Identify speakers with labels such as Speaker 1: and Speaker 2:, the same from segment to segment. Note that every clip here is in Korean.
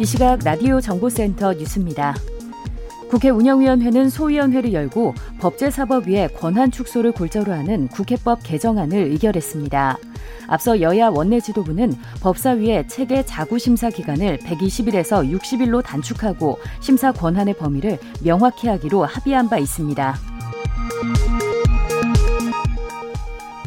Speaker 1: 이 시각 라디오 정보센터 뉴스입니다. 국회 운영위원회는 소위원회를 열고 법제사법위의 권한 축소를 골자로 하는 국회법 개정안을 의결했습니다. 앞서 여야 원내 지도부는 법사위의 체계 자구 심사 기간을 120일에서 60일로 단축하고 심사 권한의 범위를 명확히 하기로 합의한 바 있습니다.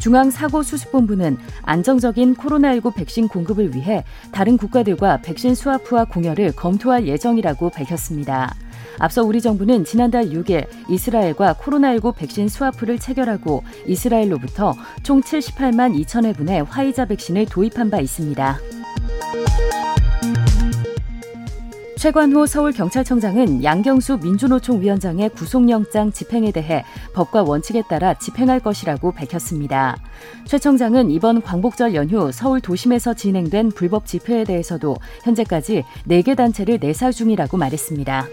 Speaker 1: 중앙사고수습본부는 안정적인 코로나19 백신 공급을 위해 다른 국가들과 백신 수화프와 공여를 검토할 예정이라고 밝혔습니다. 앞서 우리 정부는 지난달 6일 이스라엘과 코로나19 백신 스와프를 체결하고 이스라엘로부터 총 78만 2천 회분의 화이자 백신을 도입한 바 있습니다. 최관호 서울경찰청장은 양경수 민주노총 위원장의 구속영장 집행에 대해 법과 원칙에 따라 집행할 것이라고 밝혔습니다. 최 청장은 이번 광복절 연휴 서울 도심에서 진행된 불법 집회에 대해서도 현재까지 4개 단체를 내사 중이라고 말했습니다.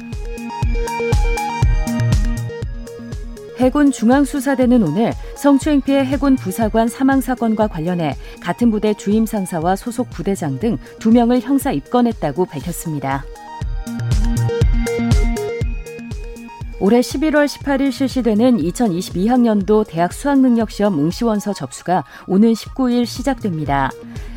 Speaker 1: 해군 중앙수사대는 오늘 성추행 피해 해군 부사관 사망 사건과 관련해 같은 부대 주임 상사와 소속 부대장 등 두 명을 형사 입건했다고 밝혔습니다. 올해 11월 18일 실시되는 2022학년도 대학 수학능력시험 응시원서 접수가 오는 19일 시작됩니다.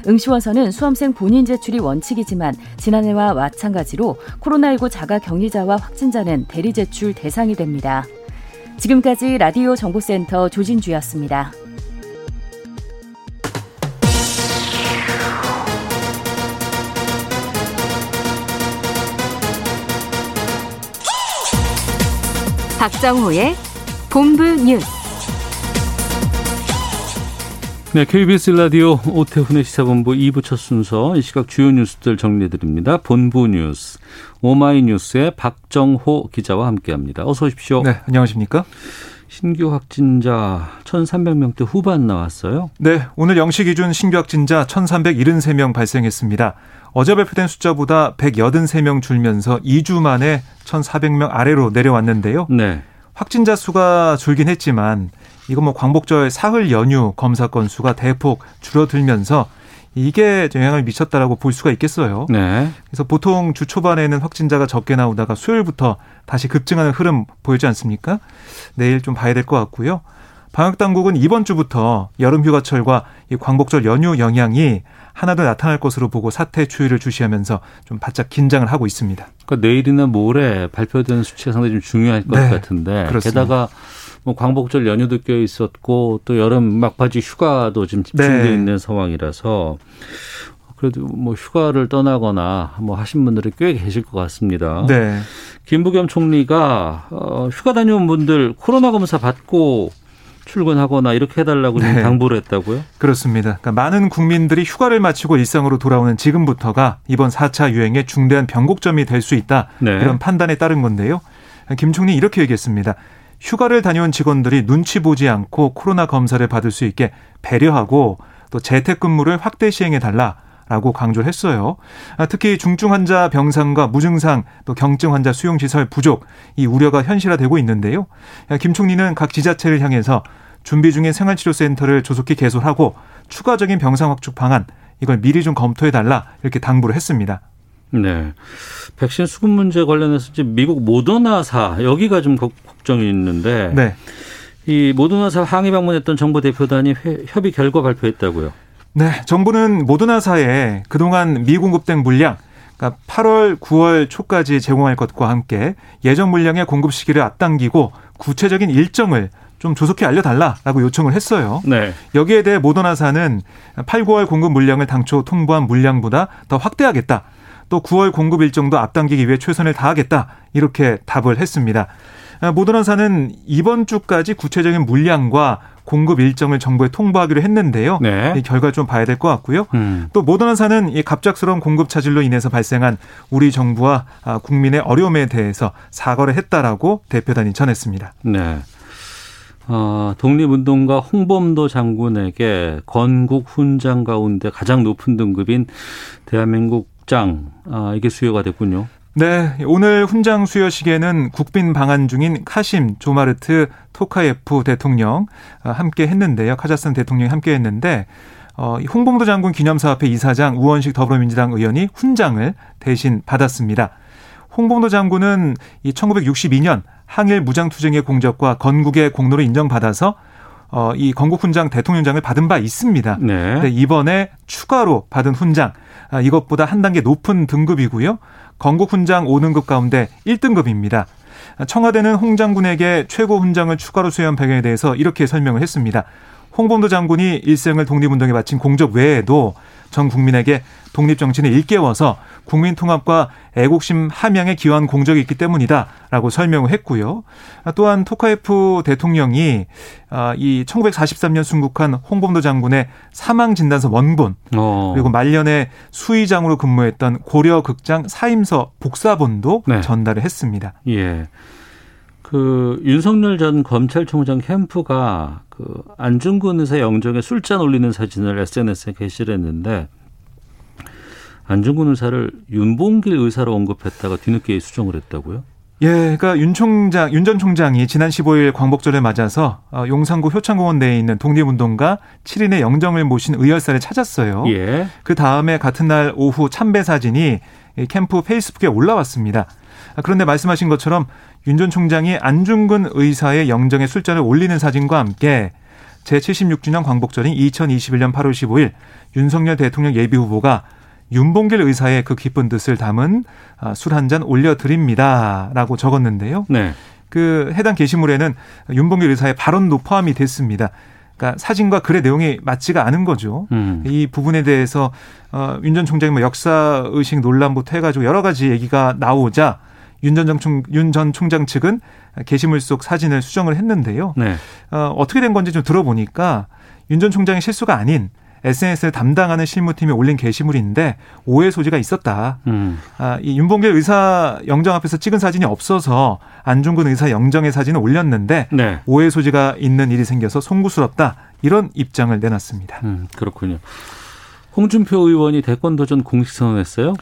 Speaker 1: 응시원서는 수험생 본인 제출이 원칙이지만 지난해와 마찬가지로 코로나19 자가 격리자와 확진자는 대리 제출 대상이 됩니다. 지금까지 라디오 정보센터 조진주였습니다.
Speaker 2: 박정호의 본부 뉴스.
Speaker 3: 네, KBS 라디오 오태훈의 시사본부 2부 첫 순서 이 시각 주요 뉴스들 정리해 드립니다. 본부 뉴스 오마이뉴스의 박정호 기자와 함께합니다. 어서 오십시오.
Speaker 4: 네, 안녕하십니까?
Speaker 3: 신규 확진자 1,300명대 후반 나왔어요.
Speaker 4: 네, 오늘 영시 기준 신규 확진자 1,373명 발생했습니다. 어제 발표된 숫자보다 183명 줄면서 2주 만에 1,400명 아래로 내려왔는데요.
Speaker 3: 네.
Speaker 4: 확진자 수가 줄긴 했지만 이거 뭐 광복절 사흘 연휴 검사 건수가 대폭 줄어들면서 이게 영향을 미쳤다라고 볼 수가 있겠어요.
Speaker 3: 네.
Speaker 4: 그래서 보통 주 초반에는 확진자가 적게 나오다가 수요일부터 다시 급증하는 흐름 보이지 않습니까? 내일 좀 봐야 될 것 같고요. 방역 당국은 이번 주부터 여름 휴가철과 이 광복절 연휴 영향이 하나 더 나타날 것으로 보고 사태 추이를 주시하면서 좀 바짝 긴장을 하고 있습니다.
Speaker 3: 그러니까 내일이나 모레 발표된 수치가 상당히 좀 중요할 것
Speaker 4: 네,
Speaker 3: 같은데
Speaker 4: 그렇습니다.
Speaker 3: 게다가 뭐 광복절 연휴도 껴 있었고 또 여름 막바지 휴가도 지금 집중돼
Speaker 4: 네.
Speaker 3: 있는 상황이라서 그래도 뭐 휴가를 떠나거나 뭐 하신 분들이 꽤 계실 것 같습니다.
Speaker 4: 네.
Speaker 3: 김부겸 총리가 어, 휴가 다녀온 분들 코로나 검사 받고 출근하거나 이렇게 해달라고
Speaker 4: 네.
Speaker 3: 당부를 했다고요?
Speaker 4: 그렇습니다. 그러니까 많은 국민들이 휴가를 마치고 일상으로 돌아오는 지금부터가 이번 4차 유행의 중대한 변곡점이 될 수 있다.
Speaker 3: 네.
Speaker 4: 이런 판단에 따른 건데요. 김 총리 이렇게 얘기했습니다. 휴가를 다녀온 직원들이 눈치 보지 않고 코로나 검사를 받을 수 있게 배려하고 또 재택근무를 확대 시행해 달라. 라고 강조를 했어요. 아, 특히 중증 환자 병상과 무증상 또 경증 환자 수용 시설 부족 이 우려가 현실화되고 있는데요. 아, 김 총리는 각 지자체를 향해서 준비 중인 생활치료센터를 조속히 개설하고 추가적인 병상 확충 방안 이걸 미리 좀 검토해 달라 이렇게 당부를 했습니다.
Speaker 3: 네. 백신 수급 문제 관련해서 이제 미국 모더나사 여기가 좀 걱- 걱정이 있는데
Speaker 4: 네.
Speaker 3: 이 모더나사 항의 방문했던 정부 대표단이 회- 협의 결과 발표했다고요.
Speaker 4: 네, 정부는 모더나사에 그동안 미공급된 물량, 그러니까 8월, 9월 초까지 제공할 것과 함께 예정 물량의 공급 시기를 앞당기고 구체적인 일정을 좀 조속히 알려달라라고 요청을 했어요.
Speaker 3: 네.
Speaker 4: 여기에 대해 모더나사는 8, 9월 공급 물량을 당초 통보한 물량보다 더 확대하겠다. 또 9월 공급 일정도 앞당기기 위해 최선을 다하겠다. 이렇게 답을 했습니다. 아, 모더나사는 이번 주까지 구체적인 물량과 공급 일정을 정부에 통보하기로 했는데요.
Speaker 3: 네.
Speaker 4: 이 결과를 좀 봐야 될 것 같고요.
Speaker 3: 음.
Speaker 4: 또 모더나사는 이 갑작스러운 공급 차질로 인해서 발생한 우리 정부와 아, 국민의 어려움에 대해서 사과를 했다라고 대표단이 전했습니다.
Speaker 3: 네. 어, 독립운동가 홍범도 장군에게 건국 훈장 가운데 가장 높은 등급인 대한민국 장, 아, 이게 수여가 됐군요.
Speaker 4: 네, 오늘 훈장 수여식에는 국빈 방한 중인 카심 조마르트 토카예프 대통령 아, 함께 했는데요. 카자흐스탄 대통령이 함께 했는데 어, 이 홍범도 장군 기념사업회 이사장 우원식 더불어민주당 의원이 훈장을 대신 받았습니다. 홍범도 장군은 이 1962년 항일 무장투쟁의 공적과 건국의 공로를 인정받아서 어, 이 건국 훈장 대통령장을 받은 바 있습니다.
Speaker 3: 네.
Speaker 4: 네, 이번에 추가로 받은 훈장 아, 이것보다 한 단계 높은 등급이고요. 건국 훈장 5등급 가운데 1등급입니다. 청와대는 홍 장군에게 최고 훈장을 추가로 수여한 배경에 대해서 이렇게 설명을 했습니다. 홍범도 장군이 일생을 독립운동에 바친 공적 외에도 전 국민에게 독립 정신을 일깨워서 국민 통합과 애국심 함양에 기여한 공적이 있기 때문이다라고 설명을 했고요. 또한 토카예프 대통령이 아, 이 1943년 순국한 홍범도 장군의 사망 진단서 원본
Speaker 3: 어.
Speaker 4: 그리고 말년에 수의장으로 근무했던 고려 극장 사임서 복사본도
Speaker 3: 네.
Speaker 4: 전달을 했습니다.
Speaker 3: 예. 그 윤석열 전 검찰총장 캠프가 그 안중근 의사 영정에 술잔 올리는 사진을 SNS에 게시를 했는데 안중근 의사를 윤봉길 의사로 언급했다가 뒤늦게 수정을 했다고요?
Speaker 4: 예, 그러니까 윤 총장, 윤 전 총장이 지난 15일 광복절을 맞아서 어, 용산구 효창공원 내에 있는 독립운동가 7인의 영정을 모신 의열사를 찾았어요.
Speaker 3: 예.
Speaker 4: 그 다음에 같은 날 오후 참배 사진이 이 캠프 페이스북에 올라왔습니다. 아, 그런데 말씀하신 것처럼 윤 전 총장이 안중근 의사의 영정에 술잔을 올리는 사진과 함께 제76주년 광복절인 2021년 8월 15일 윤석열 대통령 예비 후보가 윤봉길 의사의 그 기쁜 뜻을 담은 아, 술한 잔 올려드립니다 라고 적었는데요.
Speaker 3: 네.
Speaker 4: 그 해당 게시물에는 윤봉길 의사의 발언도 포함이 됐습니다. 그러니까 사진과 글의 내용이 맞지가 않은 거죠.
Speaker 3: 음.
Speaker 4: 이 부분에 대해서 어, 윤 전 총장이 뭐 역사 의식 논란부터 해가지고 여러 가지 얘기가 나오자 윤전 총, 윤전 총장 측은 게시물 속 사진을 수정을 했는데요.
Speaker 3: 네.
Speaker 4: 어, 어떻게 된 건지 좀 들어보니까 윤 전 총장의 실수가 아닌 SNS를 담당하는 실무팀이 올린 게시물인데 오해 소지가 있었다.
Speaker 3: 음.
Speaker 4: 아, 이 윤봉길 의사 영정 앞에서 찍은 사진이 없어서 안중근 의사 영정의 사진을 올렸는데
Speaker 3: 네.
Speaker 4: 오해 소지가 있는 일이 생겨서 송구스럽다. 이런 입장을 내놨습니다.
Speaker 3: 음, 그렇군요. 홍준표 의원이 대권 도전 공식 선언했어요?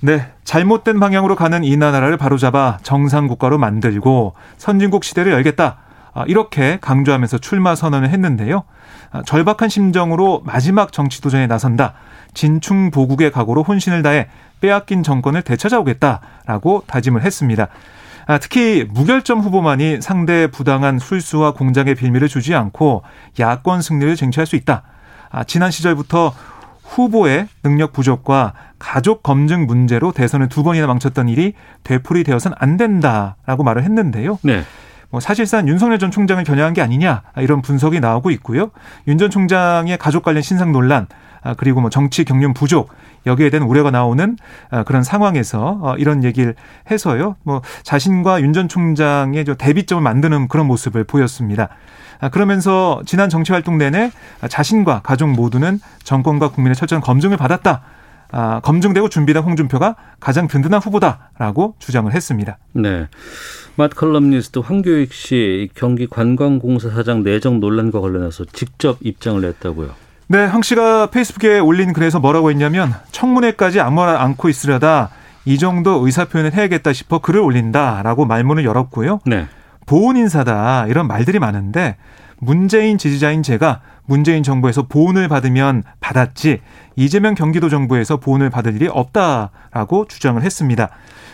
Speaker 4: 네. 잘못된 방향으로 가는 이 나라를 바로잡아 정상 국가로 만들고 선진국 시대를 열겠다. 아, 이렇게 강조하면서 출마 선언을 했는데요. 아, 절박한 심정으로 마지막 정치 도전에 나선다. 진충 보국의 각오로 혼신을 다해 빼앗긴 정권을 되찾아오겠다라고 다짐을 했습니다. 아, 특히 무결점 후보만이 상대 부당한 술수와 공작의 빌미를 주지 않고 야권 승리를 쟁취할 수 있다. 아, 지난 시절부터 후보의 능력 부족과 가족 검증 문제로 대선을 두 번이나 망쳤던 일이 되풀이되어서는 안 된다라고 말을 했는데요.
Speaker 3: 네.
Speaker 4: 뭐 사실상 윤석열 전 총장을 겨냥한 게 아니냐 이런 분석이 나오고 있고요. 윤 전 총장의 가족 관련 신상 논란 아, 그리고 뭐 정치 경륜 부족 여기에 대한 우려가 나오는 아, 그런 상황에서 어, 이런 얘기를 해서요. 뭐 자신과 윤 전 총장의 좀 대비점을 만드는 그런 모습을 보였습니다. 아, 그러면서 지난 정치 활동 내내 자신과 가족 모두는 정권과 국민의 철저한 검증을 받았다. 아, 검증되고 준비된 홍준표가 가장 든든한 후보다라고 주장을 했습니다.
Speaker 3: 네. 맛 컬럼니스트 황교익 씨 경기 관광공사 사장 내정 논란과 관련해서 직접 입장을 냈다고요.
Speaker 4: 네, 황 씨가 페이스북에 올린 글에서 뭐라고 했냐면 청문회까지 아무 말 않고 있으려다 이 정도 의사 표현을 해야겠다 싶어 글을 올린다라고 말문을 열었고요.
Speaker 3: 네.
Speaker 4: 보은 인사다 이런 말들이 많은데 문재인 지지자인 제가 문재인 정부에서 보훈을 받으면 받았지 이재명 경기도 정부에서 보훈을 받을 일이 없다라고 주장을 했습니다.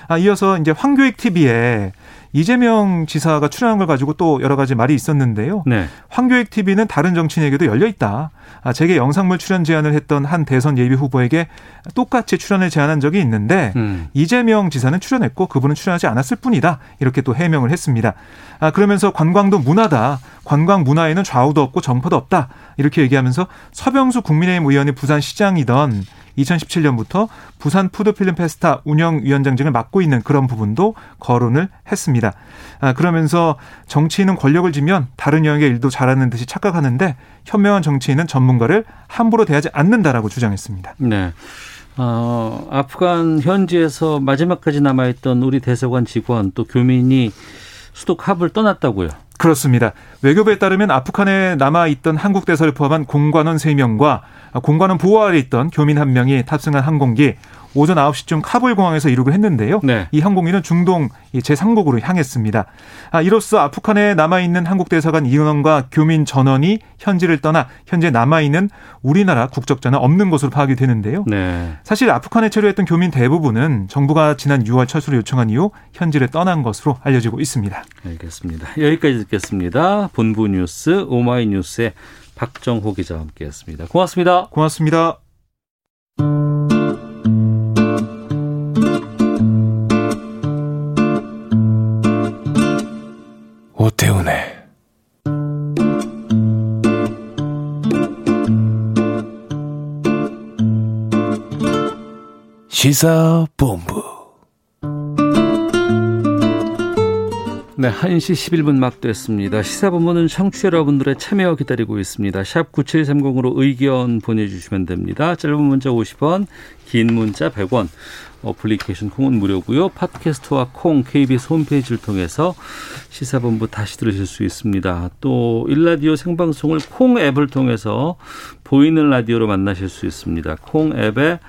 Speaker 4: 아, 이어서 이제 황교익 TV에 이재명 지사가 출연한 걸 가지고 또 여러 가지 말이 있었는데요.
Speaker 3: 네.
Speaker 4: 황교익 TV는 다른 정치인에게도 열려 있다. 아, 제게 영상물 출연 제안을 했던 한 대선 예비 후보에게 똑같이 출연을 제안한 적이 있는데
Speaker 3: 음.
Speaker 4: 이재명 지사는 출연했고 그분은 출연하지 않았을 뿐이다. 이렇게 또 해명을 했습니다. 아, 그러면서 관광도 문화다. 관광 문화에는 좌우도 없고 정파도 없다. 이렇게 얘기하면서 서병수 국민의힘 의원이 부산시장이던 2017년부터 부산 푸드필름 페스타 운영위원장직을 맡고 있는 그런 부분도 거론을 했습니다. 아, 그러면서 정치인은 권력을 지면 다른 영역의 일도 잘하는 듯이 착각하는데 현명한 정치인은 전문가를 함부로 대하지 않는다라고 주장했습니다.
Speaker 3: 네. 어, 아프간 현지에서 마지막까지 남아있던 우리 대사관 직원 또 교민이 수도 카불 떠났다고요.
Speaker 4: 그렇습니다. 외교부에 따르면 아프간에 남아 있던 한국 대사를 포함한 공관원 3명과 공관원 보호 아래 있던 교민 1명이 탑승한 항공기 오전 9시쯤 카불 공항에서 이륙을 했는데요. 네. 이 항공기는 중동 제3국으로 향했습니다. 아, 이로써 아프간에 남아있는 한국 대사관 이원과 교민 전원이 현지를 떠나 현재 남아있는 우리나라 국적자는 없는 것으로 파악이 되는데요. 네. 사실 아프간에 체류했던 교민 대부분은 정부가 지난 6월 철수를 요청한 이후 현지를 떠난 것으로 알려지고 있습니다.
Speaker 3: 알겠습니다. 여기까지 듣겠습니다. 본부 뉴스 오마이뉴스의 박정호 기자와 함께했습니다. 고맙습니다.
Speaker 4: 고맙습니다.
Speaker 5: 시사본부
Speaker 3: 네, 1시 11분 막 됐습니다. 시사본부는 청취자 여러분들의 참여 기다리고 있습니다. 샵 9730으로 의견 보내주시면 됩니다. 짧은 문자 50원, 긴 문자 100원, 어플리케이션 콩은 무료고요. 팟캐스트와 콩 KBS 홈페이지를 통해서 시사본부 다시 들으실 수 있습니다. 또 일라디오 생방송을 콩 앱을 통해서 보이는 라디오로 만나실 수 있습니다. 콩 앱에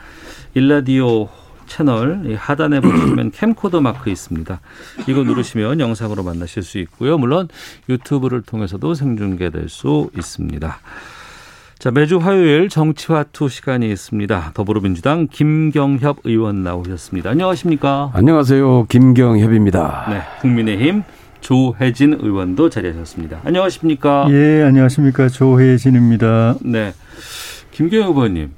Speaker 3: 일라디오 채널 하단에 보시면 캠코더 마크 있습니다. 이거 누르시면 영상으로 만나실 수 있고요. 물론 유튜브를 통해서도 생중계될 수 있습니다. 자, 매주 화요일 정치화투 시간이 있습니다. 더불어민주당 김경협 의원 나오셨습니다. 안녕하십니까?
Speaker 2: 안녕하세요. 김경협입니다.
Speaker 3: 네, 국민의힘 조혜진 의원도 자리하셨습니다. 안녕하십니까?
Speaker 6: 예, 안녕하십니까? 조혜진입니다.
Speaker 3: 네. 김경협 의원님.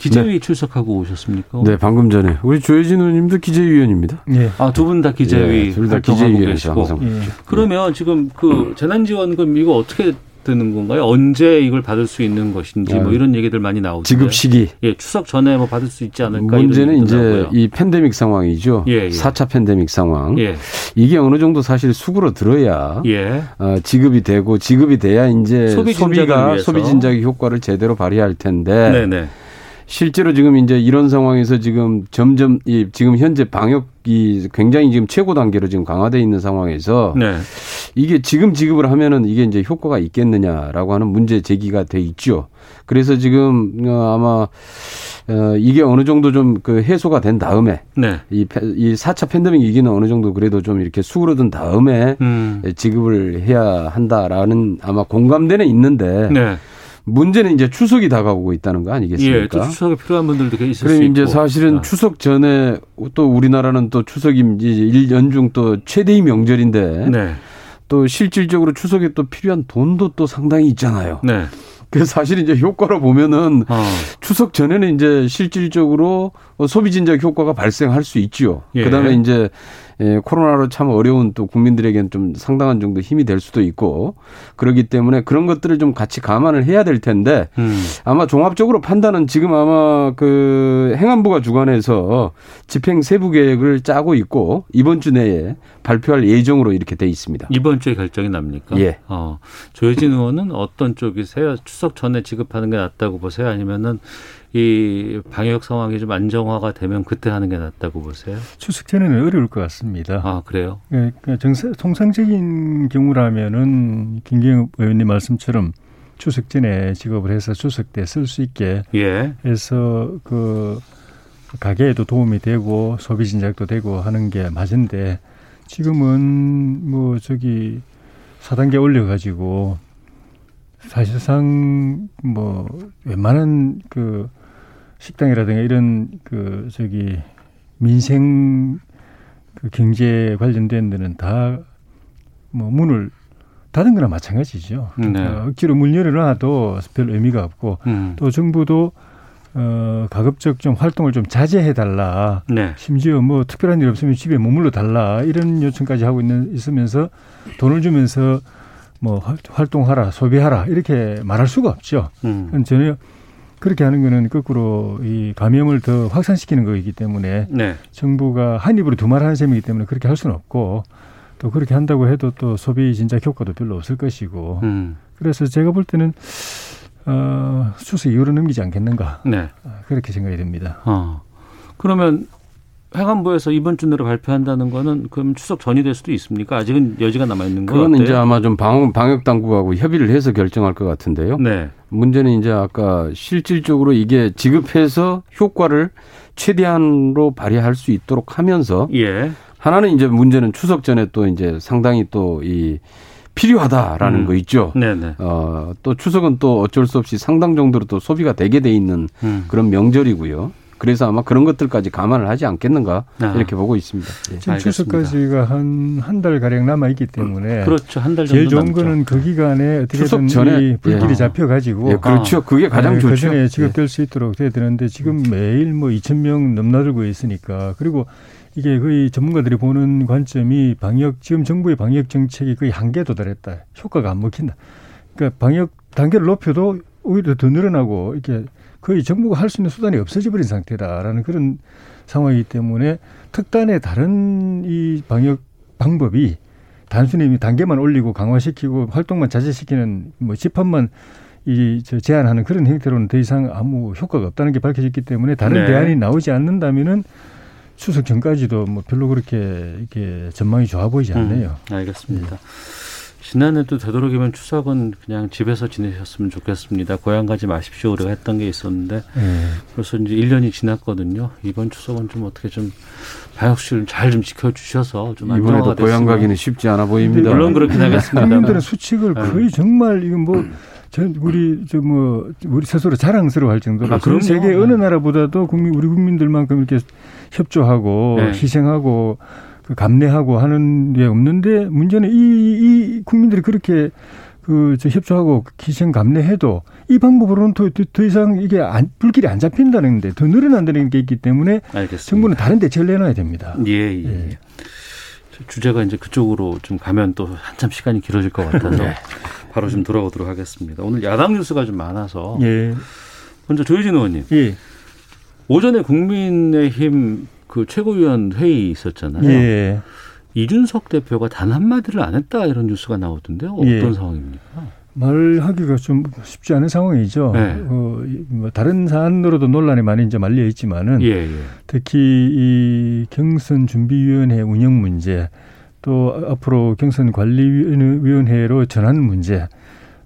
Speaker 3: 기재위 네. 출석하고 오셨습니까?
Speaker 2: 네, 방금 전에 우리 조혜진 의원님도 기재위원입니다.
Speaker 3: 예. 아, 두 분 다 기재위 예, 둘다 항상 예. 그러면 지금 그 재난지원금 이거 어떻게 드는 건가요? 언제 이걸 받을 수 있는 것인지 뭐 네. 이런 얘기들 많이 나오죠.
Speaker 2: 지급 시기.
Speaker 3: 예, 추석 전에 뭐 받을 수 있지 않을까
Speaker 2: 문제는 이제 나오고요. 이 팬데믹 상황이죠. 예, 예. 4차 팬데믹 상황. 예. 이게 어느 정도 사실 수그러 들어야 예. 어, 지급이 되고 지급이 돼야 이제 소비 소비가 소비 진작의 효과를 제대로 발휘할 텐데. 네네. 네. 실제로 지금 이제 이런 상황에서 지금 점점 이 지금 현재 방역이 굉장히 지금 최고 단계로 지금 강화돼 있는 상황에서 네. 이게 지금 지급을 하면은 이게 이제 효과가 있겠느냐라고 하는 문제 제기가 돼 있죠. 그래서 지금 어, 아마 어 이게 어느 정도 좀 그 해소가 된 다음에 네. 이, 이 4차 팬데믹 위기는 어느 정도 그래도 좀 이렇게 수그러든 다음에 음. 지급을 해야 한다라는 아마 공감대는 있는데 네. 문제는 이제 추석이 다가오고 있다는 거 아니겠습니까?
Speaker 3: 예, 또 추석에 필요한 분들도 있을
Speaker 2: 수 있고. 이제 사실은 아. 추석 전에 또 우리나라는 또 추석이 이제 연중 또 최대의 명절인데 네. 또 실질적으로 추석에 또 필요한 돈도 또 상당히 있잖아요. 네. 그래서 사실 이제 효과로 보면은 어. 추석 전에는 이제 실질적으로 소비 진작 효과가 발생할 수 있지요. 예. 그다음에 이제 예, 코로나로 참 어려운 또 국민들에게는 좀 상당한 정도 힘이 될 수도 있고 그렇기 때문에 그런 것들을 좀 같이 감안을 해야 될 텐데 음. 아마 종합적으로 판단은 지금 아마 그 행안부가 주관해서 집행 세부 계획을 짜고 있고 이번 주 내에 발표할 예정으로 이렇게 돼 있습니다.
Speaker 3: 이번 주에 결정이 납니까? 예. 어, 조혜진 의원은 어떤 쪽이세요? 추석 전에 지급하는 게 낫다고 보세요? 아니면은 이 방역 상황이 좀 안정화가 되면 그때 하는 게 낫다고 보세요?
Speaker 6: 추석 전에는 어려울 것 같습니다.
Speaker 3: 아 그래요?
Speaker 6: 예, 그러니까 정상, 통상적인 경우라면은 김경 의원님 말씀처럼 추석 전에 직업을 해서 추석 때 쓸 수 있게 예. 해서 그 가게에도 도움이 되고 소비 진작도 되고 하는 게 맞은데 지금은 뭐 저기 4단계 올려가지고 사실상 뭐 웬만한 그 식당이라든가 이런 그 저기 민생 그 경제 관련된 데는 다 뭐 문을 닫은 거나 마찬가지죠. 네. 그러니까 억지로 문 열어놔도 별 의미가 없고 음. 또 정부도 어 가급적 좀 활동을 좀 자제해 달라. 네. 심지어 뭐 특별한 일 없으면 집에 머물러 달라 이런 요청까지 하고 있는 있으면서 돈을 주면서 뭐 활동하라, 소비하라 이렇게 말할 수가 없죠. 음. 전혀 그렇게 하는 거는 거꾸로 이 감염을 더 확산시키는 거이기 때문에 네. 정부가 한 입으로 두 말 하는 셈이기 때문에 그렇게 할 수는 없고 또 그렇게 한다고 해도 또 소비 진작 효과도 별로 없을 것이고 음. 그래서 제가 볼 때는 어, 추석 이후로 넘기지 않겠는가 네. 아, 그렇게 생각이 됩니다. 어.
Speaker 3: 그러면 회관부에서 이번 주 내로 발표한다는 거는 그럼 추석 전이 될 수도 있습니까? 아직은 여지가 남아 있는 거예요.
Speaker 2: 그건 이제 아마 좀 방역, 방역 당국하고 협의를 해서 결정할 것 같은데요. 네. 문제는 이제 아까 실질적으로 이게 지급해서 효과를 최대한으로 발휘할 수 있도록 하면서 예. 하나는 이제 문제는 추석 전에 또 이제 상당히 또이 필요하다라는 음. 거 있죠. 네네. 어, 또 추석은 또 어쩔 수 없이 상당 정도로 또 소비가 되게 돼 있는 음. 그런 명절이고요. 그래서 아마 그런 것들까지 감안을 하지 않겠는가 아. 이렇게 보고 있습니다.
Speaker 6: 예. 지금 추석까지가 한 한 달 가량 남아 있기 때문에
Speaker 3: 그렇죠 한달
Speaker 6: 제일 좋은 남죠. 거는 그 기간에 어떻게든 전에 불길이 예. 잡혀 가지고
Speaker 2: 예, 그렇죠 아. 그게 가장 네, 좋죠. 그
Speaker 6: 전에 지급될 예. 수 있도록 돼야 되는데 지금 매일 뭐 2천 명 넘나들고 있으니까 그리고 이게 거의 전문가들이 보는 관점이 방역 지금 정부의 방역 정책이 거의 한계에 도달했다 효과가 안 먹힌다. 그러니까 방역 단계를 높여도 오히려 더 늘어나고 이렇게 거의 정부가 할 수 있는 수단이 없어져 버린 상태다라는 그런 상황이기 때문에 특단의 다른 이 방역 방법이 단순히 단계만 올리고 강화시키고 활동만 자제시키는 뭐 집합만 이저 제한하는 그런 형태로는 더 이상 아무 효과가 없다는 게 밝혀졌기 때문에 다른 네. 대안이 나오지 않는다면은 추석 전까지도 뭐 별로 그렇게 이렇게 전망이 좋아 보이지 않네요.
Speaker 3: 음, 알겠습니다. 네. 지난해도 되도록이면 추석은 그냥 집에서 지내셨으면 좋겠습니다. 고향 가지 마십시오. 우리가 했던 게 있었는데 네. 벌써 이제 1년이 지났거든요. 이번 추석은 좀 어떻게 좀 방역 수를 잘 좀 지켜주셔서 좀
Speaker 2: 이번에도 고향 가기는 쉽지 않아 보입니다.
Speaker 3: 물론 그렇긴 하겠습니다.
Speaker 6: 국민들은 수칙을 네. 거의 정말 이건 뭐 전 우리 저 뭐 우리 스스로 자랑스러워할 정도로 아, 전 세계 어느 나라보다도 국민 우리 국민들만큼 이렇게 협조하고 네. 희생하고 그 감내하고 하는 게 없는데 문제는 이, 이 국민들이 그렇게 그저 협조하고 희생 감내해도 이 방법으로는 더, 더, 더 이상 이게 안, 불길이 안 잡힌다는데 더 늘어난다는 게 있기 때문에 알겠습니다. 정부는 다른 대책을 내놔야 됩니다.
Speaker 3: 예, 예. 예. 주제가 이제 그쪽으로 좀 가면 또 한참 시간이 길어질 것 같아서 네. 바로 좀 돌아오도록 하겠습니다. 오늘 야당 뉴스가 좀 많아서 예. 먼저 조혜진 의원님. 예. 오전에 국민의힘 그 최고위원 회의 있었잖아요. 예. 이준석 대표가 단 한마디를 안 했다 이런 뉴스가 나오던데요. 어떤 예. 상황입니까?
Speaker 6: 말하기가 좀 쉽지 않은 상황이죠. 네. 어, 뭐 다른 사안으로도 논란이 많이 이제 말려 있지만은 예, 예. 특히 이 경선 준비위원회 운영 문제 또 앞으로 경선 관리위원회로 전환 문제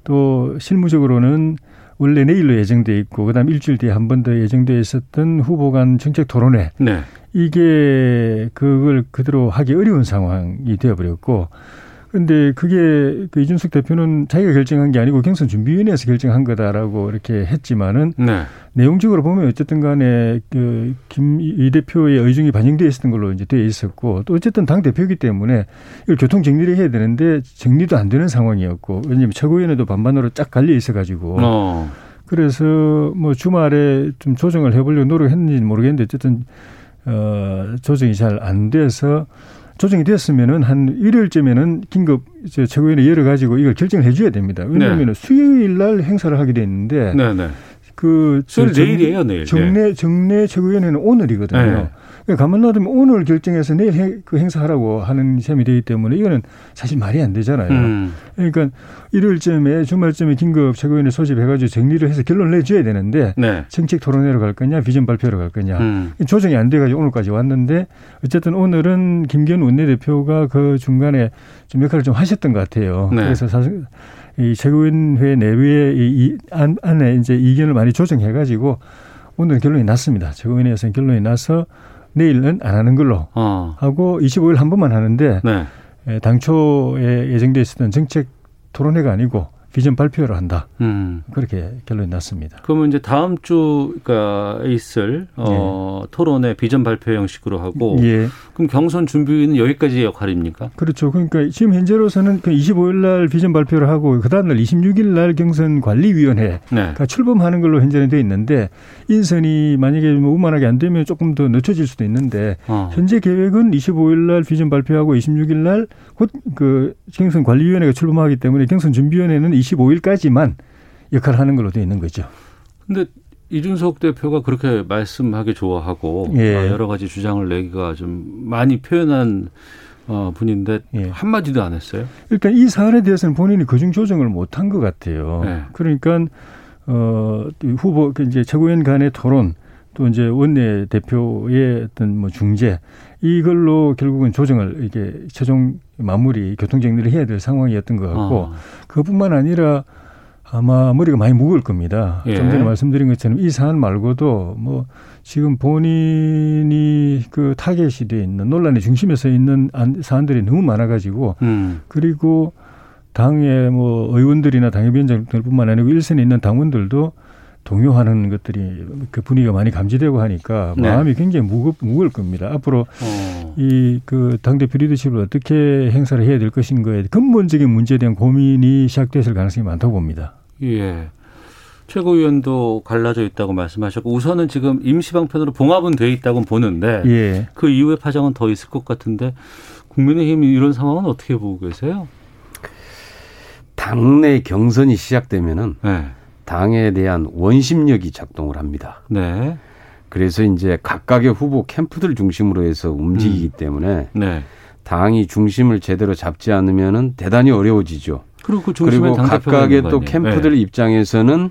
Speaker 6: 또 실무적으로는 원래 내일로 예정돼 있고 그다음 일주일 뒤에 한 번 더 예정돼 있었던 후보 간 정책 토론회 네. 이게 그걸 그대로 하기 어려운 상황이 되어버렸고 근데 그게 그 이준석 대표는 자기가 결정한 게 아니고 경선 준비위원회에서 결정한 거다라고 이렇게 했지만은 네. 내용적으로 보면 어쨌든 간에 그 김 이 대표의 의중이 반영되어 있었던 걸로 이제 되어 있었고 또 어쨌든 당 대표이기 때문에 이걸 교통 정리를 해야 되는데 정리도 안 되는 상황이었고 왜냐하면 최고위원회도 반반으로 쫙 갈려 있어 가지고 어. 그래서 뭐 주말에 좀 조정을 해보려고 노력했는지는 모르겠는데 어쨌든 어 조정이 잘 안 돼서 조정이 됐으면은 한 일요일쯤에는 긴급 이제 최고위원회 열어 가지고 이걸 결정을 해줘야 됩니다. 왜냐하면 네. 수요일 날 행사를 하게 됐는데 네, 네. 그
Speaker 3: 수요일 내일이에요, 내일.
Speaker 6: 정례 네. 정례 최고위원회는 오늘이거든요. 네. 그러니까 가만 놔두면 오늘 결정해서 내일 해, 그 행사하라고 하는 셈이 되기 때문에 이거는 사실 말이 안 되잖아요. 음. 그러니까 일요일쯤에 주말쯤에 긴급 최고위원회 소집해가지고 정리를 해서 결론을 내줘야 되는데 네. 정책 토론회로 갈 거냐 비전 발표로 갈 거냐 음. 조정이 안 돼가지고 오늘까지 왔는데 어쨌든 오늘은 김기현 원내대표가 그 중간에 좀 역할을 좀 하셨던 것 같아요. 네. 그래서 사실 이 최고위원회 내부에 이 안, 안에 이제 이견을 많이 조정해가지고 오늘 결론이 났습니다. 최고위원회에서는 결론이 나서 내일은 안 하는 걸로 어. 하고 25일 한 번만 하는데 네. 당초에 예정돼 있었던 정책 토론회가 아니고 비전 발표를 한다. 음. 그렇게 결론이 났습니다.
Speaker 3: 그러면 이제 다음 주가 있을 어, 예. 토론회 비전 발표 형식으로 하고 예. 그럼 경선 준비는 여기까지의 역할입니까?
Speaker 6: 그렇죠. 그러니까 지금 현재로서는 그 25일 날 비전 발표를 하고 그 다음 날 26일 날 경선 관리위원회가 네. 출범하는 걸로 현재는 돼 있는데 인선이 만약에 뭐 우만하게 안 되면 조금 더 늦춰질 수도 있는데 어. 현재 계획은 25일 날 비전 발표하고 26일 날 곧 그 경선 관리위원회가 출범하기 때문에 경선 준비위원회는 25일까지만 역할을 하는 걸로 되어 있는 거죠.
Speaker 3: 근데 이준석 대표가 그렇게 말씀하기 좋아하고 예. 어, 여러 가지 주장을 내기가 좀 많이 표현한 어, 분인데 예. 한마디도 안 했어요.
Speaker 6: 일단 이 사안에 대해서는 본인이 그중 조정을 못한 것 같아요. 예. 그러니까 어, 후보 그 이제 최고위원 간의 토론 또 이제 원내 대표의 어떤 뭐 중재 이걸로 결국은 조정을 이게 최종 마무리 교통 정리를 해야 될 상황이었던 것 같고 어. 그뿐만 아니라 아마 머리가 많이 무거울 겁니다. 예. 좀 전에 말씀드린 것처럼 이 사안 말고도 뭐 지금 본인이 그 타겟이 돼 있는 논란의 중심에 서 있는 사안들이 너무 많아가지고 음. 그리고 당의 뭐 의원들이나 당협위원장들뿐만 아니고 일선에 있는 당원들도 동요하는 것들이 그 분위기가 많이 감지되고 하니까 네. 마음이 굉장히 무겁, 무거울 겁니다. 앞으로 어. 이그 당대표 리더십을 어떻게 행사를 해야 될 것인가에 근본적인 문제에 대한 고민이 시작됐을 가능성이 많다고 봅니다.
Speaker 3: 예. 최고위원도 갈라져 있다고 말씀하셨고 우선은 지금 임시방편으로 봉합은 돼 있다고 보는데 예. 그 이후에 파장은 더 있을 것 같은데 국민의힘 이런 상황은 어떻게 보고 계세요?
Speaker 2: 당내 경선이 시작되면은 네. 당에 대한 원심력이 작동을 합니다. 네. 그래서 이제 각각의 후보 캠프들 중심으로 해서 움직이기 음. 때문에 네. 당이 중심을 제대로 잡지 않으면은 대단히 어려워지죠.
Speaker 3: 그리고, 그
Speaker 2: 그리고 각각의 또 캠프들 네. 입장에서는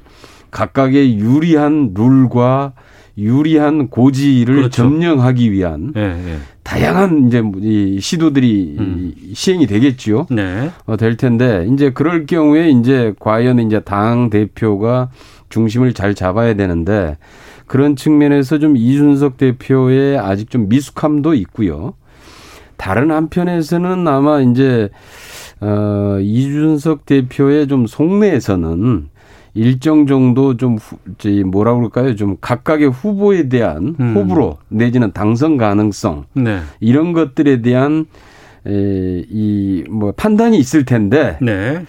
Speaker 2: 각각의 유리한 룰과 유리한 고지를 그렇죠. 점령하기 위한 네, 네. 다양한 이제 이 시도들이 음. 시행이 되겠죠. 네. 어, 될 텐데 이제 그럴 경우에 이제 과연 이제 당 대표가 중심을 잘 잡아야 되는데 그런 측면에서 좀 이준석 대표의 아직 좀 미숙함도 있고요. 다른 한편에서는 아마 이제 어 이준석 대표의 좀 속내에서는 일정 정도 좀 후, 뭐라 그럴까요? 좀 각각의 후보에 대한 음. 호불호 내지는 당선 가능성 네. 이런 것들에 대한 이뭐 판단이 있을 텐데 네.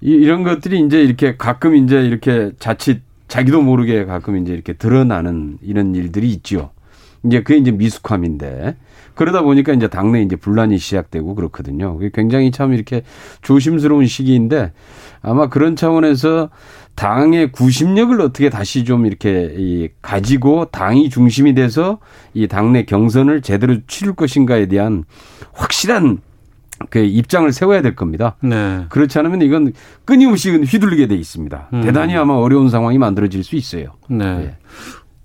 Speaker 2: 이, 이런 것들이 이제 이렇게 가끔 이제 이렇게 자칫 자기도 모르게 가끔 이제 이렇게 드러나는 이런 일들이 있죠. 이제 그게 이제 미숙함인데 그러다 보니까 이제 당내 이제 분란이 시작되고 그렇거든요. 굉장히 참 이렇게 조심스러운 시기인데 아마 그런 차원에서 당의 구심력을 어떻게 다시 좀 이렇게 이 가지고 당이 중심이 돼서 이 당내 경선을 제대로 치를 것인가에 대한 확실한 그 입장을 세워야 될 겁니다. 네. 그렇지 않으면 이건 끊임없이 휘둘리게 돼 있습니다. 음. 대단히 아마 어려운 상황이 만들어질 수 있어요. 네. 네.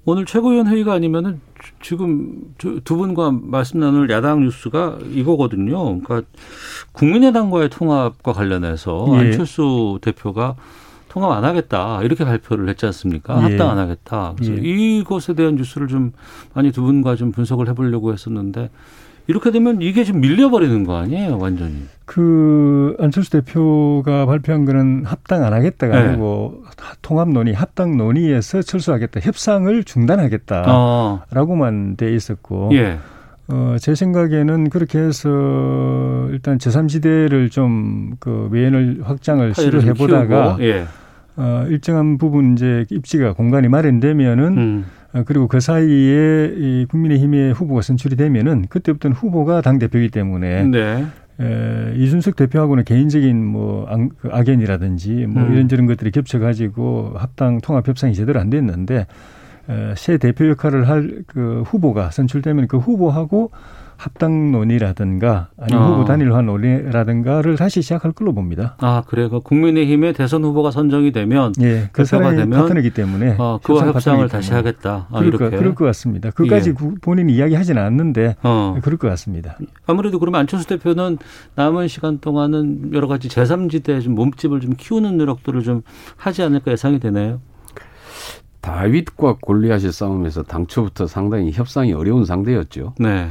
Speaker 3: 오늘 최고위원 회의가 아니면은 지금 두 분과 말씀 나눌 야당 뉴스가 이거거든요. 그러니까 국민의당과의 통합과 관련해서 예. 안철수 대표가 통합 안 하겠다 이렇게 발표를 했지 않습니까? 예. 합당 안 하겠다. 그래서 예. 이것에 대한 뉴스를 좀 많이 두 분과 좀 분석을 해보려고 했었는데 이렇게 되면 이게 좀 밀려버리는 거 아니에요, 완전히?
Speaker 6: 그 안철수 대표가 발표한 거는 합당 안 하겠다가 네. 아니고 통합 논의, 합당 논의에서 철수하겠다, 협상을 중단하겠다라고만 어. 돼 있었고. 예. 어, 제 생각에는 그렇게 해서 일단 제3지대를 좀 그 외연을 확장을 시도해 보다가 예. 어, 일정한 부분 이제 입지가 공간이 마련되면은 음. 어, 그리고 그 사이에 이 국민의힘의 후보가 선출이 되면은 그때부터는 후보가 당 대표이기 때문에 네. 에, 이준석 대표하고는 개인적인 뭐 악, 그 악연이라든지 뭐 음. 이런저런 것들이 겹쳐가지고 합당 통합 협상이 제대로 안 됐는데 에, 새 대표 역할을 할 그 후보가 선출되면 그 후보하고 합당 논의라든가 아니면 어. 후보 단일화 논의라든가를 다시 시작할 걸로 봅니다.
Speaker 3: 아 그래요. 그 국민의힘의 대선 후보가 선정이 되면
Speaker 6: 예, 그 사람이 되면 파트너이기 때문에
Speaker 3: 어, 그와 협상을 다시 하겠다.
Speaker 6: 아, 그럴, 이렇게. 그럴 것 같습니다. 그까지 예. 본인이 이야기하지는 않는데 어. 그럴 것 같습니다.
Speaker 3: 아무래도 그러면 안철수 대표는 남은 시간 동안은 여러 가지 제3지대 좀 몸집을 좀 키우는 노력들을 좀 하지 않을까 예상이 되나요?
Speaker 2: 다윗과 골리앗의 싸움에서 당초부터 상당히 협상이 어려운 상대였죠. 네.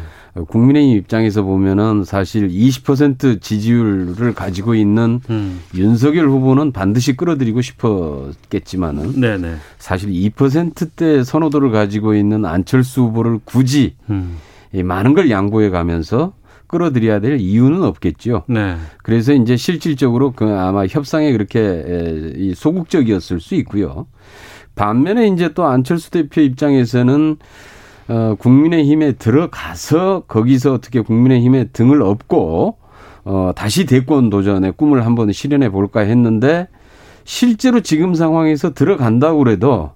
Speaker 2: 국민의힘 입장에서 보면은 사실 20% 지지율을 가지고 있는 음. 윤석열 후보는 반드시 끌어들이고 싶었겠지만은 네네. 사실 2%대 선호도를 가지고 있는 안철수 후보를 굳이 음. 많은 걸 양보해 가면서 끌어들여야 될 이유는 없겠죠. 네. 그래서 이제 실질적으로 그 아마 협상에 그렇게 소극적이었을 수 있고요. 반면에 이제 또 안철수 대표 입장에서는 어, 국민의힘에 들어가서 거기서 어떻게 국민의힘에 등을 업고 어, 다시 대권 도전의 꿈을 한번 실현해 볼까 했는데 실제로 지금 상황에서 들어간다고 그래도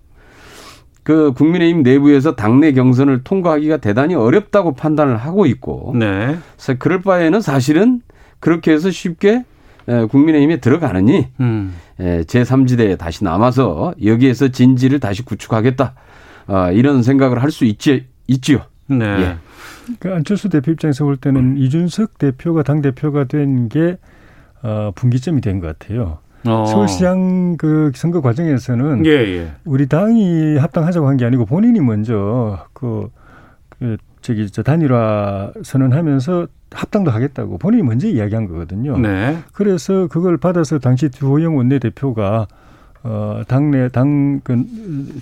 Speaker 2: 그 국민의힘 내부에서 당내 경선을 통과하기가 대단히 어렵다고 판단을 하고 있고 네. 그래서 그럴 바에는 사실은 그렇게 해서 쉽게 국민의힘에 들어가느니 음. 제3지대에 다시 남아서 여기에서 진지를 다시 구축하겠다 아, 이런 생각을 할 수 있지 있지요. 네. 예.
Speaker 6: 그 안철수 대표 입장에서 볼 때는 이준석 대표가 당 대표가 된게 어, 분기점이 된 것 같아요. 어. 서울시장 그 선거 과정에서는 예, 예. 우리 당이 합당하자고 한 게 아니고 본인이 먼저 그, 그 저기 저 단일화 선언하면서 합당도 하겠다고 본인이 먼저 이야기한 거거든요. 네. 그래서 그걸 받아서 당시 주호영 원내대표가 어 당내 당그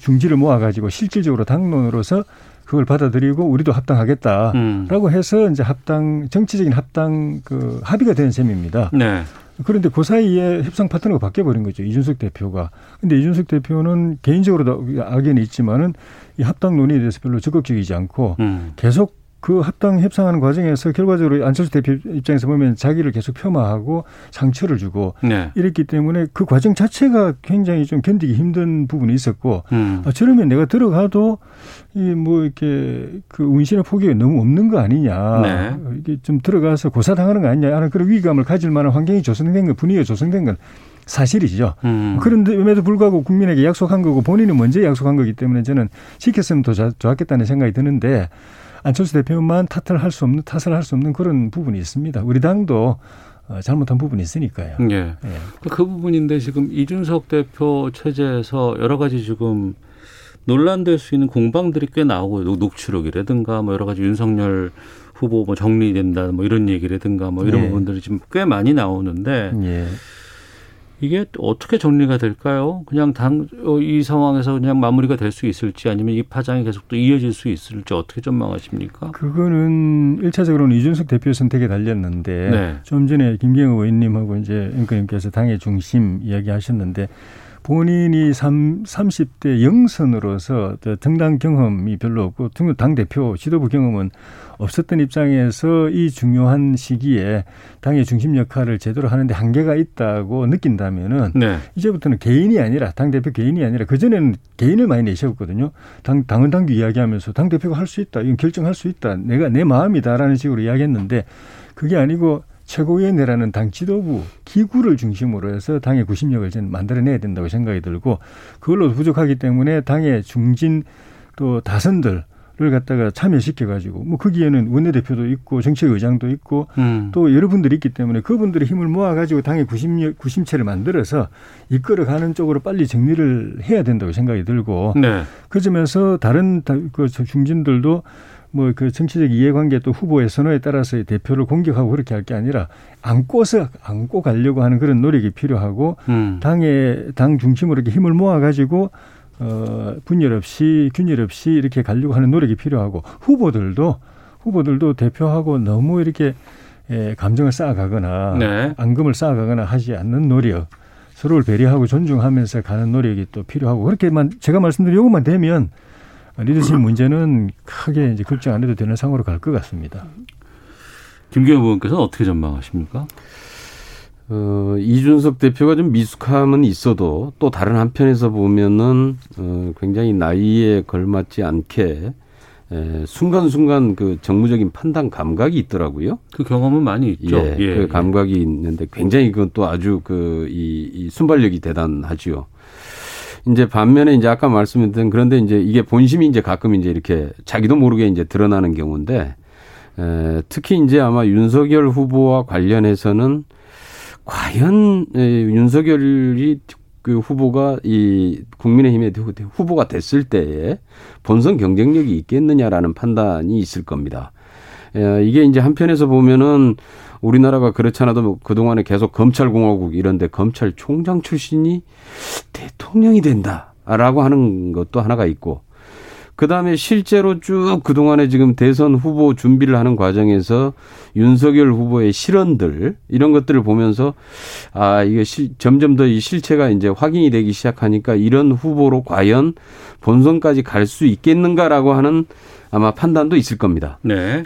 Speaker 6: 중지를 모아가지고 실질적으로 당론으로서 그걸 받아들이고 우리도 합당하겠다라고 음. 해서 이제 합당 정치적인 합당 그 합의가 된 셈입니다. 네. 그런데 그 사이에 협상 파트너가 바뀌어 버린 거죠. 이준석 대표가. 근데 이준석 대표는 개인적으로도 악연이 있지만은 이 합당 논의에 대해서 별로 적극적이지 않고 음. 계속 그 합당 협상하는 과정에서 결과적으로 안철수 대표 입장에서 보면 자기를 계속 폄하하고 상처를 주고 네. 이랬기 때문에 그 과정 자체가 굉장히 좀 견디기 힘든 부분이 있었고 음. 아, 저러면 내가 들어가도 이 뭐 이렇게 그 운신의 포기가 너무 없는 거 아니냐 네. 이게 좀 들어가서 고사당하는 거 아니냐 하는 그런 위기감을 가질 만한 환경이 조성된 건 분위기가 조성된 건 사실이죠. 음. 그런데에도 불구하고 국민에게 약속한 거고 본인은 먼저 약속한 거기 때문에 저는 지켰으면 더 좋았겠다는 생각이 드는데 안철수 대표만 탓을 할 수 없는 탓을 할 수 없는 그런 부분이 있습니다. 우리 당도 어, 잘못한 부분이 있으니까요. 예. 예.
Speaker 3: 그 부분인데 지금 이준석 대표 체제에서 여러 가지 지금 논란될 수 있는 공방들이 꽤 나오고 녹취록이라든가 뭐 여러 가지 윤석열 후보 뭐 정리된다 뭐 이런 얘기라든가 뭐 이런 예. 부분들이 지금 꽤 많이 나오는데 예. 이게 어떻게 정리가 될까요? 그냥 당, 어, 이 상황에서 그냥 마무리가 될 수 있을지 아니면 이 파장이 계속 또 이어질 수 있을지 어떻게 전망하십니까?
Speaker 6: 그거는 일차적으로는 이준석 대표 선택에 달렸는데 네. 좀 전에 김경호 의원님하고 이제 앵커님께서 당의 중심 이야기 하셨는데 본인이 3, 30대 영선으로서 정당 경험이 별로 없고 당 대표 지도부 경험은 없었던 입장에서 이 중요한 시기에 당의 중심 역할을 제대로 하는데 한계가 있다고 느낀다면은 네. 이제부터는 개인이 아니라 당 대표 개인이 아니라 그 전에는 개인을 많이 내셨거든요. 당 당은 당규 이야기하면서 당 대표가 할 수 있다, 이건 결정할 수 있다, 내가 내 마음이다라는 식으로 이야기했는데 그게 아니고 최고위원회라는 당 지도부 기구를 중심으로 해서 당의 구심력을 좀 만들어내야 된다고 생각이 들고 그걸로 부족하기 때문에 당의 중진 또 다선들 를 갖다가 참여시켜 가지고 뭐 거기에는 원내대표도 있고 정책의장도 있고 음. 또 여러분들이 있기 때문에 그분들의 힘을 모아 가지고 당의 구심 구심체를 만들어서 이끌어 가는 쪽으로 빨리 정리를 해야 된다고 생각이 들고 네. 그 점에서 다른 그 중진들도 뭐 그 정치적 이해관계 또 후보의 선호에 따라서 대표를 공격하고 그렇게 할 게 아니라 안고서 안고 가려고 하는 그런 노력이 필요하고 음. 당의 당 중심으로 이렇게 힘을 모아 가지고 어 분열 없이 균열 없이 이렇게 가려고 하는 노력이 필요하고 후보들도 후보들도 대표하고 너무 이렇게 에, 감정을 쌓아가거나 네. 앙금을 쌓아가거나 하지 않는 노력 서로를 배려하고 존중하면서 가는 노력이 또 필요하고 그렇게만 제가 말씀드린 요것만 되면 리더십 문제는 크게 이제 걱정 안 해도 되는 상황으로 갈 것 같습니다.
Speaker 3: 김경호 의원께서는 어떻게 전망하십니까?
Speaker 2: 어, 이준석 대표가 좀 미숙함은 있어도 또 다른 한편에서 보면은 어, 굉장히 나이에 걸맞지 않게 에, 순간순간 그 정무적인 판단 감각이 있더라고요.
Speaker 3: 그 경험은 많이 있죠.
Speaker 2: 예, 예 그 감각이 있는데 굉장히 그건 또 아주 그이 이 순발력이 대단하지요. 이제 반면에 이제 아까 말씀드린 그런데 이제 이게 본심이 이제 가끔 이제 이렇게 자기도 모르게 이제 드러나는 경우인데 에, 특히 이제 아마 윤석열 후보와 관련해서는 과연 에, 윤석열이 그 후보가 이 국민의힘의 후보가 됐을 때에 본선 경쟁력이 있겠느냐라는 판단이 있을 겁니다. 에, 이게 이제 한편에서 보면은 우리나라가 그렇잖아도 뭐 그동안에 계속 검찰공화국 이런데 검찰총장 출신이 대통령이 된다라고 하는 것도 하나가 있고 그 다음에 실제로 쭉 그동안에 지금 대선 후보 준비를 하는 과정에서 윤석열 후보의 실언들, 이런 것들을 보면서, 아, 이게 시, 점점 더 이 실체가 이제 확인이 되기 시작하니까 이런 후보로 과연 본선까지 갈 수 있겠는가라고 하는 아마 판단도 있을 겁니다. 네.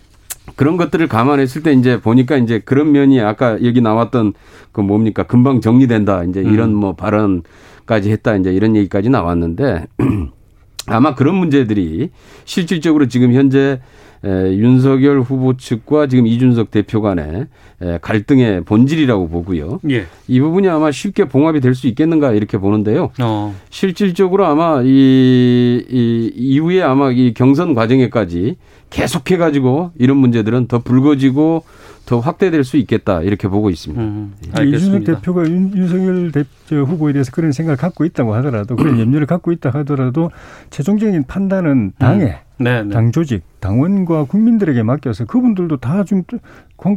Speaker 2: 그런 것들을 감안했을 때 이제 보니까 이제 그런 면이 아까 여기 나왔던 그 뭡니까 금방 정리된다 이제 이런 음. 뭐 발언까지 했다 이제 이런 얘기까지 나왔는데 아마 그런 문제들이 실질적으로 지금 현재 에, 윤석열 후보 측과 지금 이준석 대표 간의 에, 갈등의 본질이라고 보고요. 예. 이 부분이 아마 쉽게 봉합이 될 수 있겠는가 이렇게 보는데요. 어. 실질적으로 아마 이, 이 이후에 아마 이 경선 과정에까지 계속해 가지고 이런 문제들은 더 불거지고 더 확대될 수 있겠다 이렇게 보고 있습니다. 음,
Speaker 6: 예. 이준석 대표가 윤, 윤석열 대, 후보에 대해서 그런 생각을 갖고 있다고 하더라도 그런 염려를 갖고 있다 하더라도 최종적인 판단은 당에 음. 네, 네. 당 조직, 당원과 국민들에게 맡겨서 그분들도 다 좀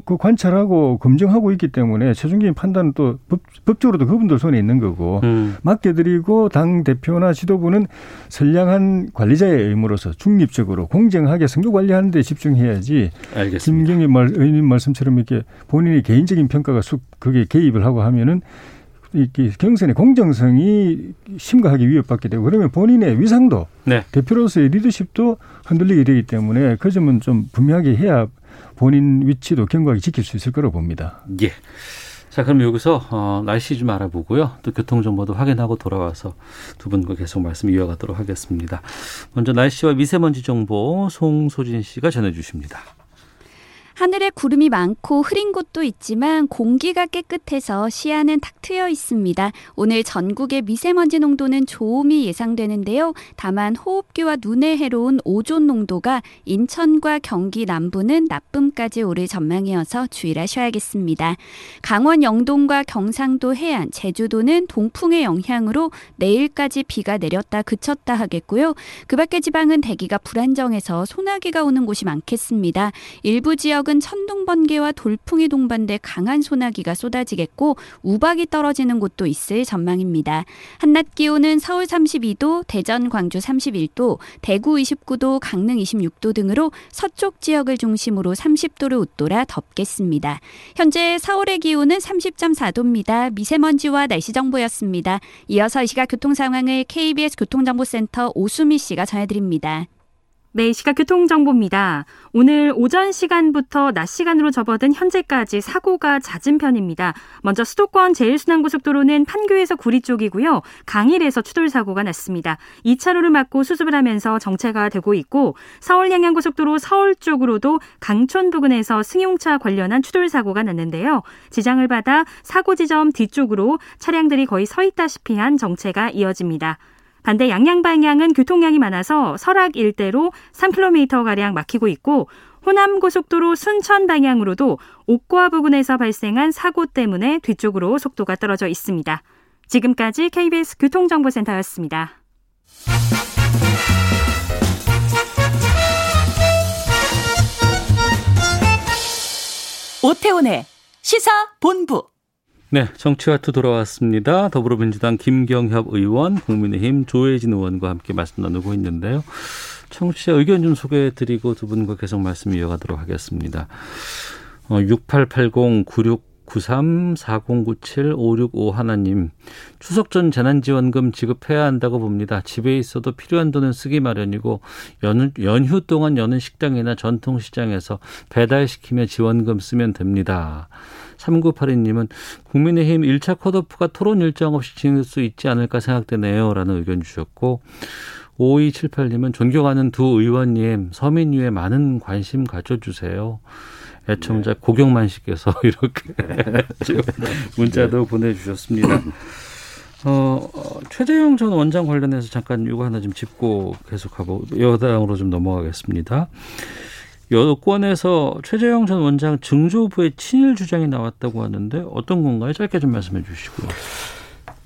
Speaker 6: 그 관찰하고 검증하고 있기 때문에 최종적인 판단은 또 법, 법적으로도 그분들 손에 있는 거고 음. 맡겨드리고 당 대표나 지도부는 선량한 관리자의 의무로서 중립적으로 공정하게 선거 관리하는 데 집중해야지. 알겠습니다. 김경희 말, 의원님 말씀처럼 이렇게 본인의 개인적인 평가가 쑥 그게 개입을 하고 하면은 이 경선의 공정성이 심각하게 위협받게 되고 그러면 본인의 위상도 네. 대표로서의 리더십도 흔들리게 되기 때문에 그 점은 좀 분명하게 해야 본인 위치도 견고하게 지킬 수 있을 거라고 봅니다.
Speaker 3: 예. 자, 그럼 여기서 어, 날씨 좀 알아보고요. 또 교통 정보도 확인하고 돌아와서 두 분과 계속 말씀 이어가도록 하겠습니다. 먼저 날씨와 미세먼지 정보 송소진 씨가 전해 주십니다.
Speaker 7: 하늘에 구름이 많고 흐린 곳도 있지만 공기가 깨끗해서 시야는 탁 트여 있습니다. 오늘 전국의 미세먼지 농도는 좋음이 예상되는데요. 다만 호흡기와 눈에 해로운 오존 농도가 인천과 경기 남부는 나쁨까지 오를 전망이어서 주의를 하셔야겠습니다. 강원 영동과 경상도 해안, 제주도는 동풍의 영향으로 내일까지 비가 내렸다 그쳤다 하겠고요. 그 밖의 지방은 대기가 불안정해서 소나기가 오는 곳이 많겠습니다. 일부 지역 지역은 천둥 번개와 돌풍이 동반돼 강한 소나기가 쏟아지겠고 우박이 떨어지는 곳도 있을 전망입니다. 한낮 기온은 서울 32도, 대전, 광주 31도, 대구 29도, 강릉 26도 등으로 서쪽 지역을 중심으로 30도를 웃돌아 덥겠습니다. 현재 서울의 기온은 30.4도입니다. 미세먼지와 날씨 정보였습니다. 이어서 이 시각 교통 상황을 KBS 교통정보센터 오수미 씨가 전해드립니다.
Speaker 8: 네, 시각 교통정보입니다. 오늘 오전 시간부터 낮 시간으로 접어든 현재까지 사고가 잦은 편입니다. 먼저 수도권 제일순환고속도로는 판교에서 구리 쪽이고요. 강일에서 추돌사고가 났습니다. 2차로를 막고 수습을 하면서 정체가 되고 있고 서울 양양고속도로 서울 쪽으로도 강촌 부근에서 승용차 관련한 추돌사고가 났는데요. 지장을 받아 사고 지점 뒤쪽으로 차량들이 거의 서 있다시피 한 정체가 이어집니다. 반대 양양 방향은 교통량이 많아서 설악 일대로 3km가량 막히고 있고 호남 고속도로 순천 방향으로도 옥과 부근에서 발생한 사고 때문에 뒤쪽으로 속도가 떨어져 있습니다. 지금까지 KBS 교통정보센터였습니다.
Speaker 9: 오태훈의 시사 본부.
Speaker 3: 네, 정치와투 돌아왔습니다. 더불어민주당 김경협 의원, 국민의힘 조혜진 의원과 함께 말씀 나누고 있는데요. 청취자 의견 좀 소개해드리고 두 분과 계속 말씀 이어가도록 하겠습니다. 어, 6880-9693-4097-565 하나님, 추석 전 재난지원금 지급해야 한다고 봅니다. 집에 있어도 필요한 돈은 쓰기 마련이고 연, 연휴 동안 여는 식당이나 전통시장에서 배달시키며 지원금 쓰면 됩니다. 3982님은 국민의힘 1차 컷오프가 토론 일정 없이 진행될 수 있지 않을까 생각되네요. 라는 의견 주셨고 5278님은 존경하는 두 의원님 서민유에 많은 관심 가져주세요. 애청자 네. 고경만 씨께서 이렇게 문자도 네. 보내주셨습니다. 어, 최재형 전 원장 관련해서 잠깐 이거 하나 좀 짚고 계속하고 여당으로 좀 넘어가겠습니다. 여권에서 최재형 전 원장 증조부의 친일 주장이 나왔다고 하는데 어떤 건가요? 짧게 좀 말씀해 주시고요.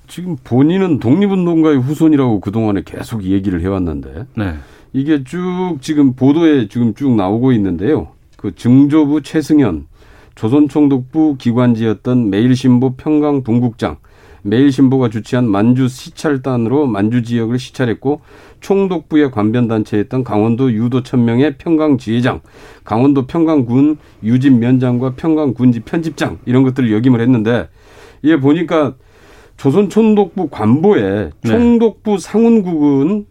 Speaker 2: 지금 본인은 독립운동가의 후손이라고 그동안에 계속 얘기를 해왔는데 네. 이게 쭉 지금 보도에 지금 쭉 나오고 있는데요. 그 증조부 최승현 조선총독부 기관지였던 매일신보 평강 동국장 매일신보가 주최한 만주 시찰단으로 만주 지역을 시찰했고 총독부의 관변단체였던 강원도 유도천명의 평강지회장, 강원도 평강군 유진면장과 평강군지 편집장 이런 것들을 역임을 했는데 이게 보니까 조선총독부 관보에 네. 총독부 상훈국은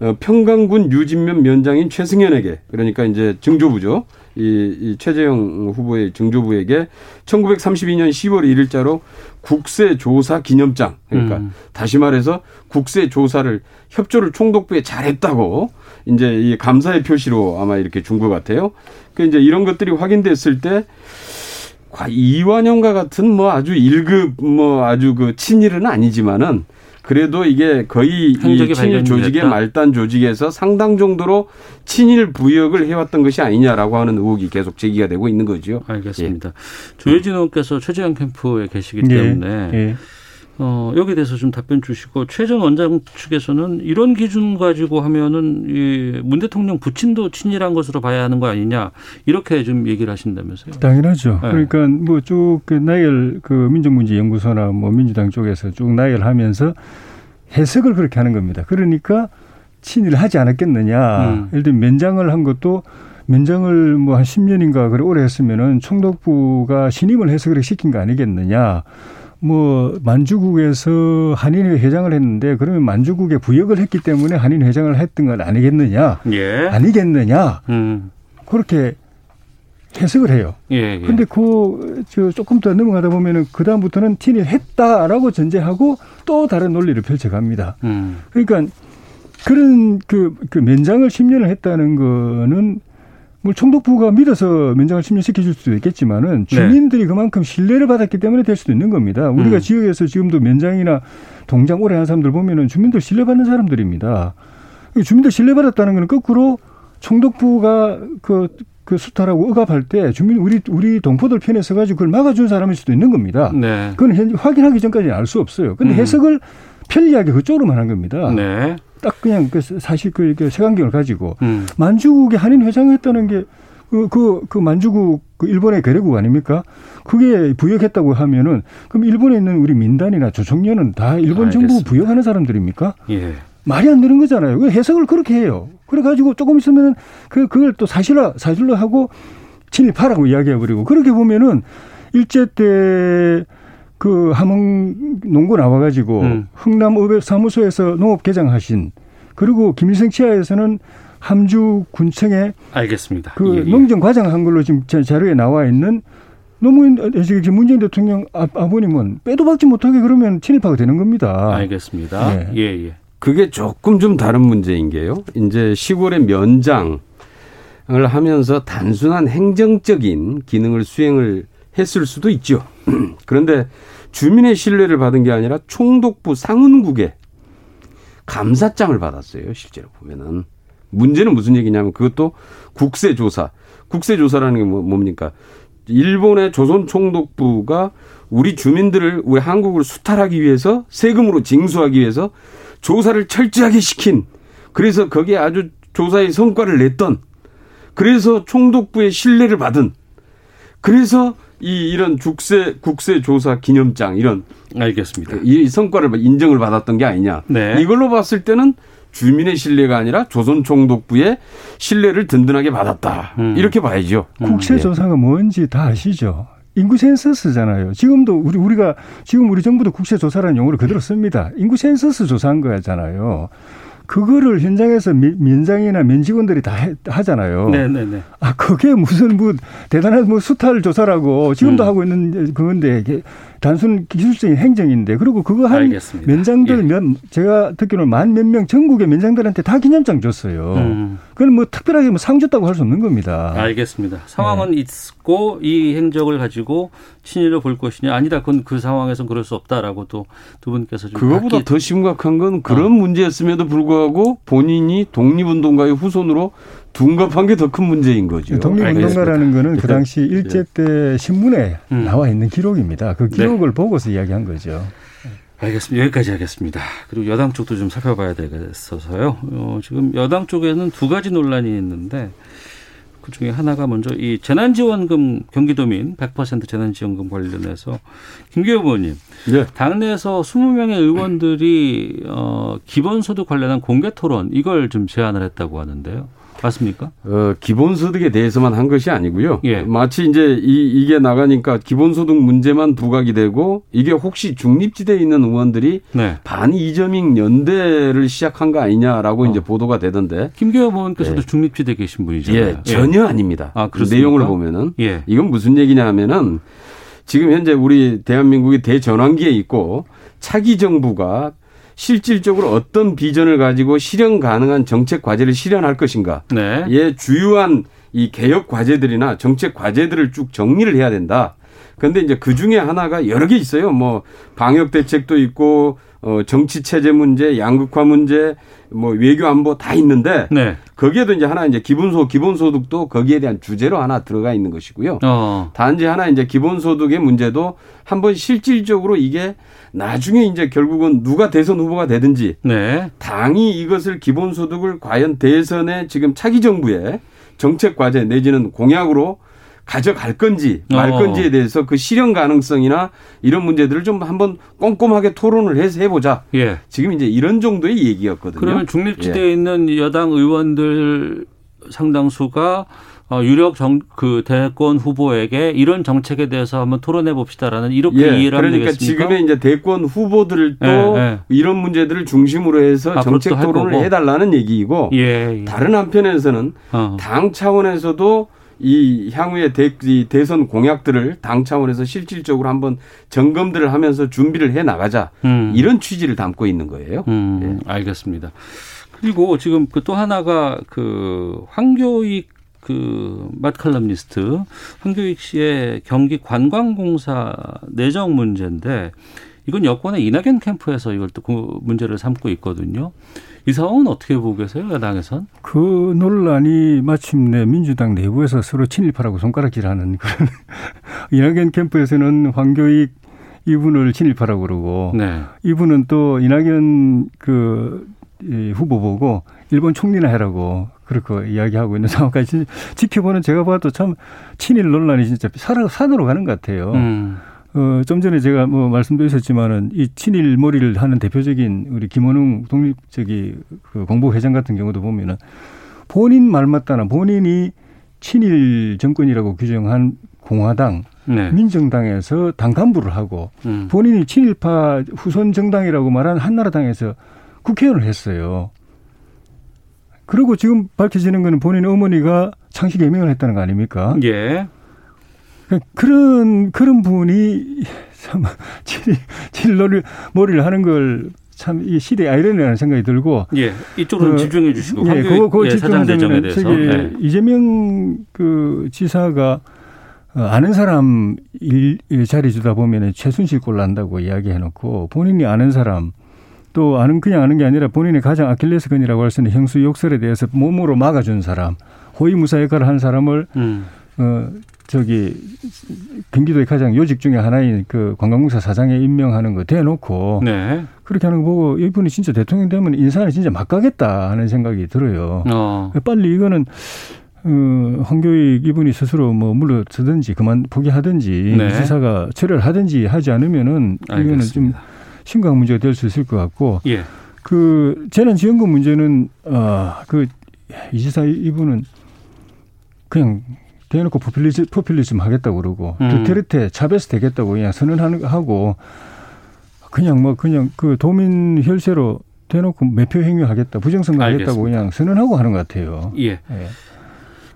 Speaker 2: 어, 평강군 유진면 면장인 최승현에게 그러니까 이제 증조부죠. 이, 이 최재형 후보의 증조부에게 1932년 10월 1일자로 국세조사 기념장 그러니까 음. 다시 말해서 국세조사를 협조를 총독부에 잘했다고 이제 이 감사의 표시로 아마 이렇게 준 것 같아요. 그 이제 이런 것들이 확인됐을 때 이완영과 같은 뭐 아주 1급 뭐 아주 그 친일은 아니지만은 그래도 이게 거의 이 친일 조직의 말단 조직에서 상당 정도로 친일 부역을 해왔던 것이 아니냐라고 하는 의혹이 계속 제기가 되고 있는 거죠.
Speaker 3: 알겠습니다. 예. 조혜진 의원께서 최재형 캠프에 계시기 예. 때문에 예. 예. 어, 여기에 대해서 좀 답변 주시고 최전 원장 측에서는 이런 기준 가지고 하면은 이문 대통령 부친도 친일한 것으로 봐야 하는 거 아니냐 이렇게 좀 얘기를 하신다면서요?
Speaker 6: 당연하죠. 네. 그러니까 뭐쭉그 나열 그 민족문제 연구소나 뭐 민주당 쪽에서 쭉 나열하면서 해석을 그렇게 하는 겁니다. 그러니까 친일을 하지 않았겠느냐. 음. 예를 들면 면장을 한 것도 면장을 뭐 한 10년인가 그래 오래 했으면은 총독부가 신임을 해서 그렇게 시킨 거 아니겠느냐. 뭐 만주국에서 한인회 회장을 했는데 그러면 만주국에 부역을 했기 때문에 한인 회장을 했던 건 아니겠느냐? 예. 아니겠느냐? 음. 그렇게 해석을 해요. 예, 예. 근데 그 저 조금 더 넘어가다 보면은 그 다음부터는 티를 했다라고 전제하고 또 다른 논리를 펼쳐갑니다. 음. 그러니까 그런 그, 그 면장을 10년을 했다는 거는 뭐 총독부가 믿어서 면장을 심리시켜줄 수도 있겠지만은 네. 주민들이 네. 그만큼 신뢰를 받았기 때문에 될 수도 있는 겁니다. 우리가 음. 지역에서 지금도 면장이나 동장 오래 한 사람들 보면은 주민들 신뢰받는 사람들입니다. 주민들 신뢰받았다는 거는 거꾸로 총독부가 그, 그 수탈하고 억압할 때 주민 우리 우리 동포들 편에 서가지고 그걸 막아준 사람일 수도 있는 겁니다. 네. 그건 현, 확인하기 전까지는 알수 없어요. 근데 음. 해석을 편리하게 그쪽으로만 한 겁니다. 네. 딱 그냥 그 사실 그 색안경을 가지고 음. 만주국의 한인 회장을 했다는 게 그, 그, 그 만주국, 그 일본의 괴뢰국 아닙니까? 그게 부역했다고 하면은, 그럼 일본에 있는 우리 민단이나 조총련은 다 일본 알겠습니다. 정부 부역하는 사람들입니까? 예. 말이 안 되는 거잖아요. 그 해석을 그렇게 해요. 그래가지고 조금 있으면은 그, 그걸 또 사실화, 사실로 하고 친일파라고 이야기해버리고, 그렇게 보면은 일제 때 그 함흥 농구 나와가지고 음. 흥남 의백 사무소에서 농업 개장하신 그리고 김일성 치하에서는 함주 군청에
Speaker 3: 알겠습니다.
Speaker 6: 그 예, 예. 농정 과장한 걸로 지금 자료에 나와 있는 노무현 지금 문재인 대통령 아, 아버님은 빼도 박지 못하게 그러면 친일파가 되는 겁니다.
Speaker 3: 알겠습니다. 예, 예. 예.
Speaker 2: 그게 조금 좀 다른 문제인 게요. 이제 시골의 면장을 하면서 단순한 행정적인 기능을 수행을 했을 수도 있죠. 그런데 주민의 신뢰를 받은 게 아니라 총독부 상은국에 감사장을 받았어요. 실제로 보면은. 문제는 무슨 얘기냐면 그것도 국세 조사. 국세 조사라는 게 뭐, 뭡니까? 일본의 조선 총독부가 우리 주민들을 우리 한국을 수탈하기 위해서 세금으로 징수하기 위해서 조사를 철저하게 시킨 그래서 거기에 아주 조사의 성과를 냈던 그래서 총독부의 신뢰를 받은 그래서 이 이런 국세 국세 조사 기념장 이런
Speaker 3: 알겠습니다.
Speaker 2: 이 성과를 인정을 받았던 게 아니냐. 네. 이걸로 봤을 때는 주민의 신뢰가 아니라 조선 총독부의 신뢰를 든든하게 받았다. 음. 이렇게 봐야죠.
Speaker 6: 국세 조사가 뭔지 다 아시죠? 인구 센서스잖아요. 지금도 우리 우리가 지금 우리 정부도 국세 조사라는 용어를 그대로 씁니다. 인구 센서스 조사한 거잖아요. 그거를 현장에서 면장이나 면직원들이 다 해, 하잖아요. 네네네. 네, 네. 아 그게 무슨 뭐 대단한 뭐 수탈 조사라고 지금도 음. 하고 있는 그건데 단순 기술적인 행정인데 그리고 그거 한 알겠습니다. 면장들 예. 몇 제가 듣기로는 만 몇 명 전국의 면장들한테 다 기념장 줬어요. 음. 그건 뭐 특별하게 뭐 상 줬다고 할 수 없는 겁니다.
Speaker 3: 알겠습니다. 상황은 네. 있고 이 행적을 가지고 친일로 볼 것이냐 아니다. 그건 그 상황에서 그럴 수 없다라고 또 두 분께서 좀
Speaker 2: 그거보다 바뀌... 더 심각한 건 그런 어. 문제였음에도 불구하고 본인이 독립운동가의 후손으로 둔갑한 게 더 큰 문제인 거죠.
Speaker 6: 독립운동가라는 거는 그 당시 일제 때 신문에 음. 나와 있는 기록입니다. 그 기록을 네. 보고서 이야기한 거죠.
Speaker 3: 알겠습니다. 여기까지 하겠습니다. 그리고 여당 쪽도 좀 살펴봐야 되겠어서요. 어, 지금 여당 쪽에는 두 가지 논란이 있는데 그 중에 하나가 먼저 이 재난지원금 경기도민 100% 재난지원금 관련해서 김기호 의원님, 네. 당내에서 20명의 의원들이 어, 기본소득 관련한 공개 토론 이걸 좀 제안을 했다고 하는데요. 맞습니까?
Speaker 2: 어, 기본소득에 대해서만 한 것이 아니고요. 예. 마치 이제 이, 이게 나가니까 기본소득 문제만 부각이 되고 이게 혹시 중립지대에 있는 의원들이 네. 반이점익 연대를 시작한 거 아니냐라고 어. 이제 보도가 되던데.
Speaker 3: 김기호 의원께서도 예. 중립지대에 계신 분이죠.
Speaker 2: 예, 전혀 아닙니다. 아, 내용을 보면은 예. 이건 무슨 얘기냐 하면은 지금 현재 우리 대한민국이 대전환기에 있고 차기 정부가 실질적으로 어떤 비전을 가지고 실현 가능한 정책 과제를 실현할 것인가. 네. 예, 주요한 이 개혁 과제들이나 정책 과제들을 쭉 정리를 해야 된다. 그런데 이제 그 중에 하나가 여러 개 있어요. 뭐 방역 대책도 있고 어 정치 체제 문제, 양극화 문제, 뭐 외교 안보 다 있는데 네. 거기에도 이제 하나 이제 기본소 기본소득도 거기에 대한 주제로 하나 들어가 있는 것이고요. 어. 단지 하나 이제 기본소득의 문제도 한번 실질적으로 이게 나중에 이제 결국은 누가 대선 후보가 되든지 네. 당이 이것을 기본소득을 과연 대선에 지금 차기 정부의 정책 과제 내지는 공약으로 가져갈 건지 말 어. 건지에 대해서 그 실현 가능성이나 이런 문제들을 좀 한번 꼼꼼하게 토론을 해서 해보자. 예. 지금 이제 이런 정도의 얘기였거든요.
Speaker 3: 그러면 중립지대에 예. 있는 여당 의원들 상당수가 어, 유력 정, 그 대권 후보에게 이런 정책에 대해서 한번 토론해 봅시다라는 이렇게 예, 이해를 하면
Speaker 2: 그러니까 되겠습니까? 지금의 이제 대권 후보들 도 예, 예. 이런 문제들을 중심으로 해서 정책 토론을 해달라는 얘기이고 예, 예, 다른 한편에서는 어. 당 차원에서도 이 향후의 대, 이 대선 공약들을 당 차원에서 실질적으로 한번 점검들을 하면서 준비를 해 나가자 음. 이런 취지를 담고 있는 거예요.
Speaker 3: 음, 예. 알겠습니다. 그리고 지금 그 또 하나가 그 황교익 그 맛칼럼니스트 황교익 씨의 경기 관광공사 내정 문제인데 이건 여권의 이낙연 캠프에서 이걸 또 그 문제를 삼고 있거든요. 이 상황은 어떻게 보고 계세요, 야당에선?
Speaker 6: 그 논란이 마침내 민주당 내부에서 서로 친일파라고 손가락질하는 그런 이낙연 캠프에서는 황교익 이분을 친일파라고 그러고 네. 이분은 또 이낙연 그 후보 보고 일본 총리나 해라고 그렇게 이야기하고 있는 상황까지 지켜보는 제가 봐도 참 친일 논란이 진짜 산으로 가는 것 같아요. 음. 어, 좀 전에 제가 뭐 말씀드렸었지만은 이 친일 머리를 하는 대표적인 우리 김원웅 독립 저기 그 공보회장 같은 경우도 보면은 본인 말 맞다나 본인이 친일 정권이라고 규정한 공화당, 네. 민정당에서 당 간부를 하고 음. 본인이 친일파 후손 정당이라고 말한 한나라당에서 국회의원을 했어요. 그리고 지금 밝혀지는 거는 본인 어머니가 창식 예명을 했다는 거 아닙니까? 예. 그런 그런 분이 참 진로를 머리를 하는 걸 참 이 시대 아이러니라는 생각이 들고
Speaker 3: 예 이쪽으로 어, 집중해 주시고
Speaker 6: 예 그거 그거 예, 집중하자면 저기 네. 이재명 그 지사가 어, 아는 사람 일, 자리 주다 보면은 최순실 꼴 난다고 이야기해 놓고 본인이 아는 사람 또 아는 그냥 아는 게 아니라 본인이 가장 아킬레스건이라고 할 수 있는 형수 욕설에 대해서 몸으로 막아준 사람 호위무사 역할을 한 사람을 음. 어 저기 경기도의 가장 요직 중에 하나인 그 관광공사 사장에 임명하는 거 대놓고 네. 그렇게 하는 거 보고 이분이 진짜 대통령 되면 인사를 진짜 막 가겠다 하는 생각이 들어요. 어. 빨리 이거는 어, 황교익 이분이 스스로 뭐 물러서든지 그만 포기하든지 네. 지사가 처리를 하든지 하지 않으면은 이거는 좀 심각한 문제가 될 수 있을 것 같고 예. 그 재난지원금 문제는 어그 이지사 이분은 그냥 대놓고 포퓰리즘, 포퓰리즘 하겠다고 그러고 음. 두테르테 차베스 되겠다고 그냥 선언하는 하고 그냥 뭐 그냥 그 도민 혈세로 대놓고 매표 행위하겠다 부정선거 하겠다고 그냥 선언하고 하는 것 같아요.
Speaker 3: 예. 예.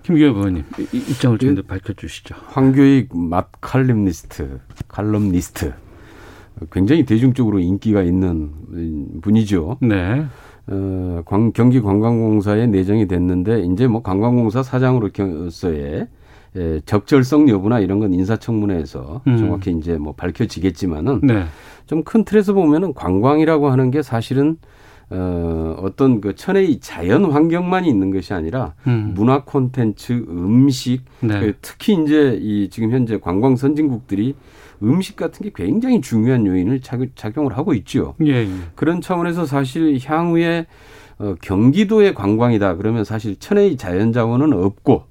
Speaker 3: 김기현 의원님 입장을 좀 더 밝혀주시죠.
Speaker 2: 황교익 맛 칼럼니스트, 칼럼니스트 굉장히 대중적으로 인기가 있는 분이죠. 네. 어, 관, 경기 관광공사에 내정이 됐는데 이제 뭐 관광공사 사장으로서의 예, 적절성 여부나 이런 건 인사청문회에서 음. 정확히 이제 뭐 밝혀지겠지만은 네. 좀큰 틀에서 보면은 관광이라고 하는 게 사실은 어, 어떤 그 천혜의 자연 환경만이 있는 것이 아니라 음. 문화 콘텐츠, 음식, 네. 그 특히 이제 이 지금 현재 관광 선진국들이 음식 같은 게 굉장히 중요한 요인을 작 용을 하고 있죠. 예, 예. 그런 차원에서 사실 향후에 어, 경기도의 관광이다 그러면 사실 천혜의 자연 자원은 없고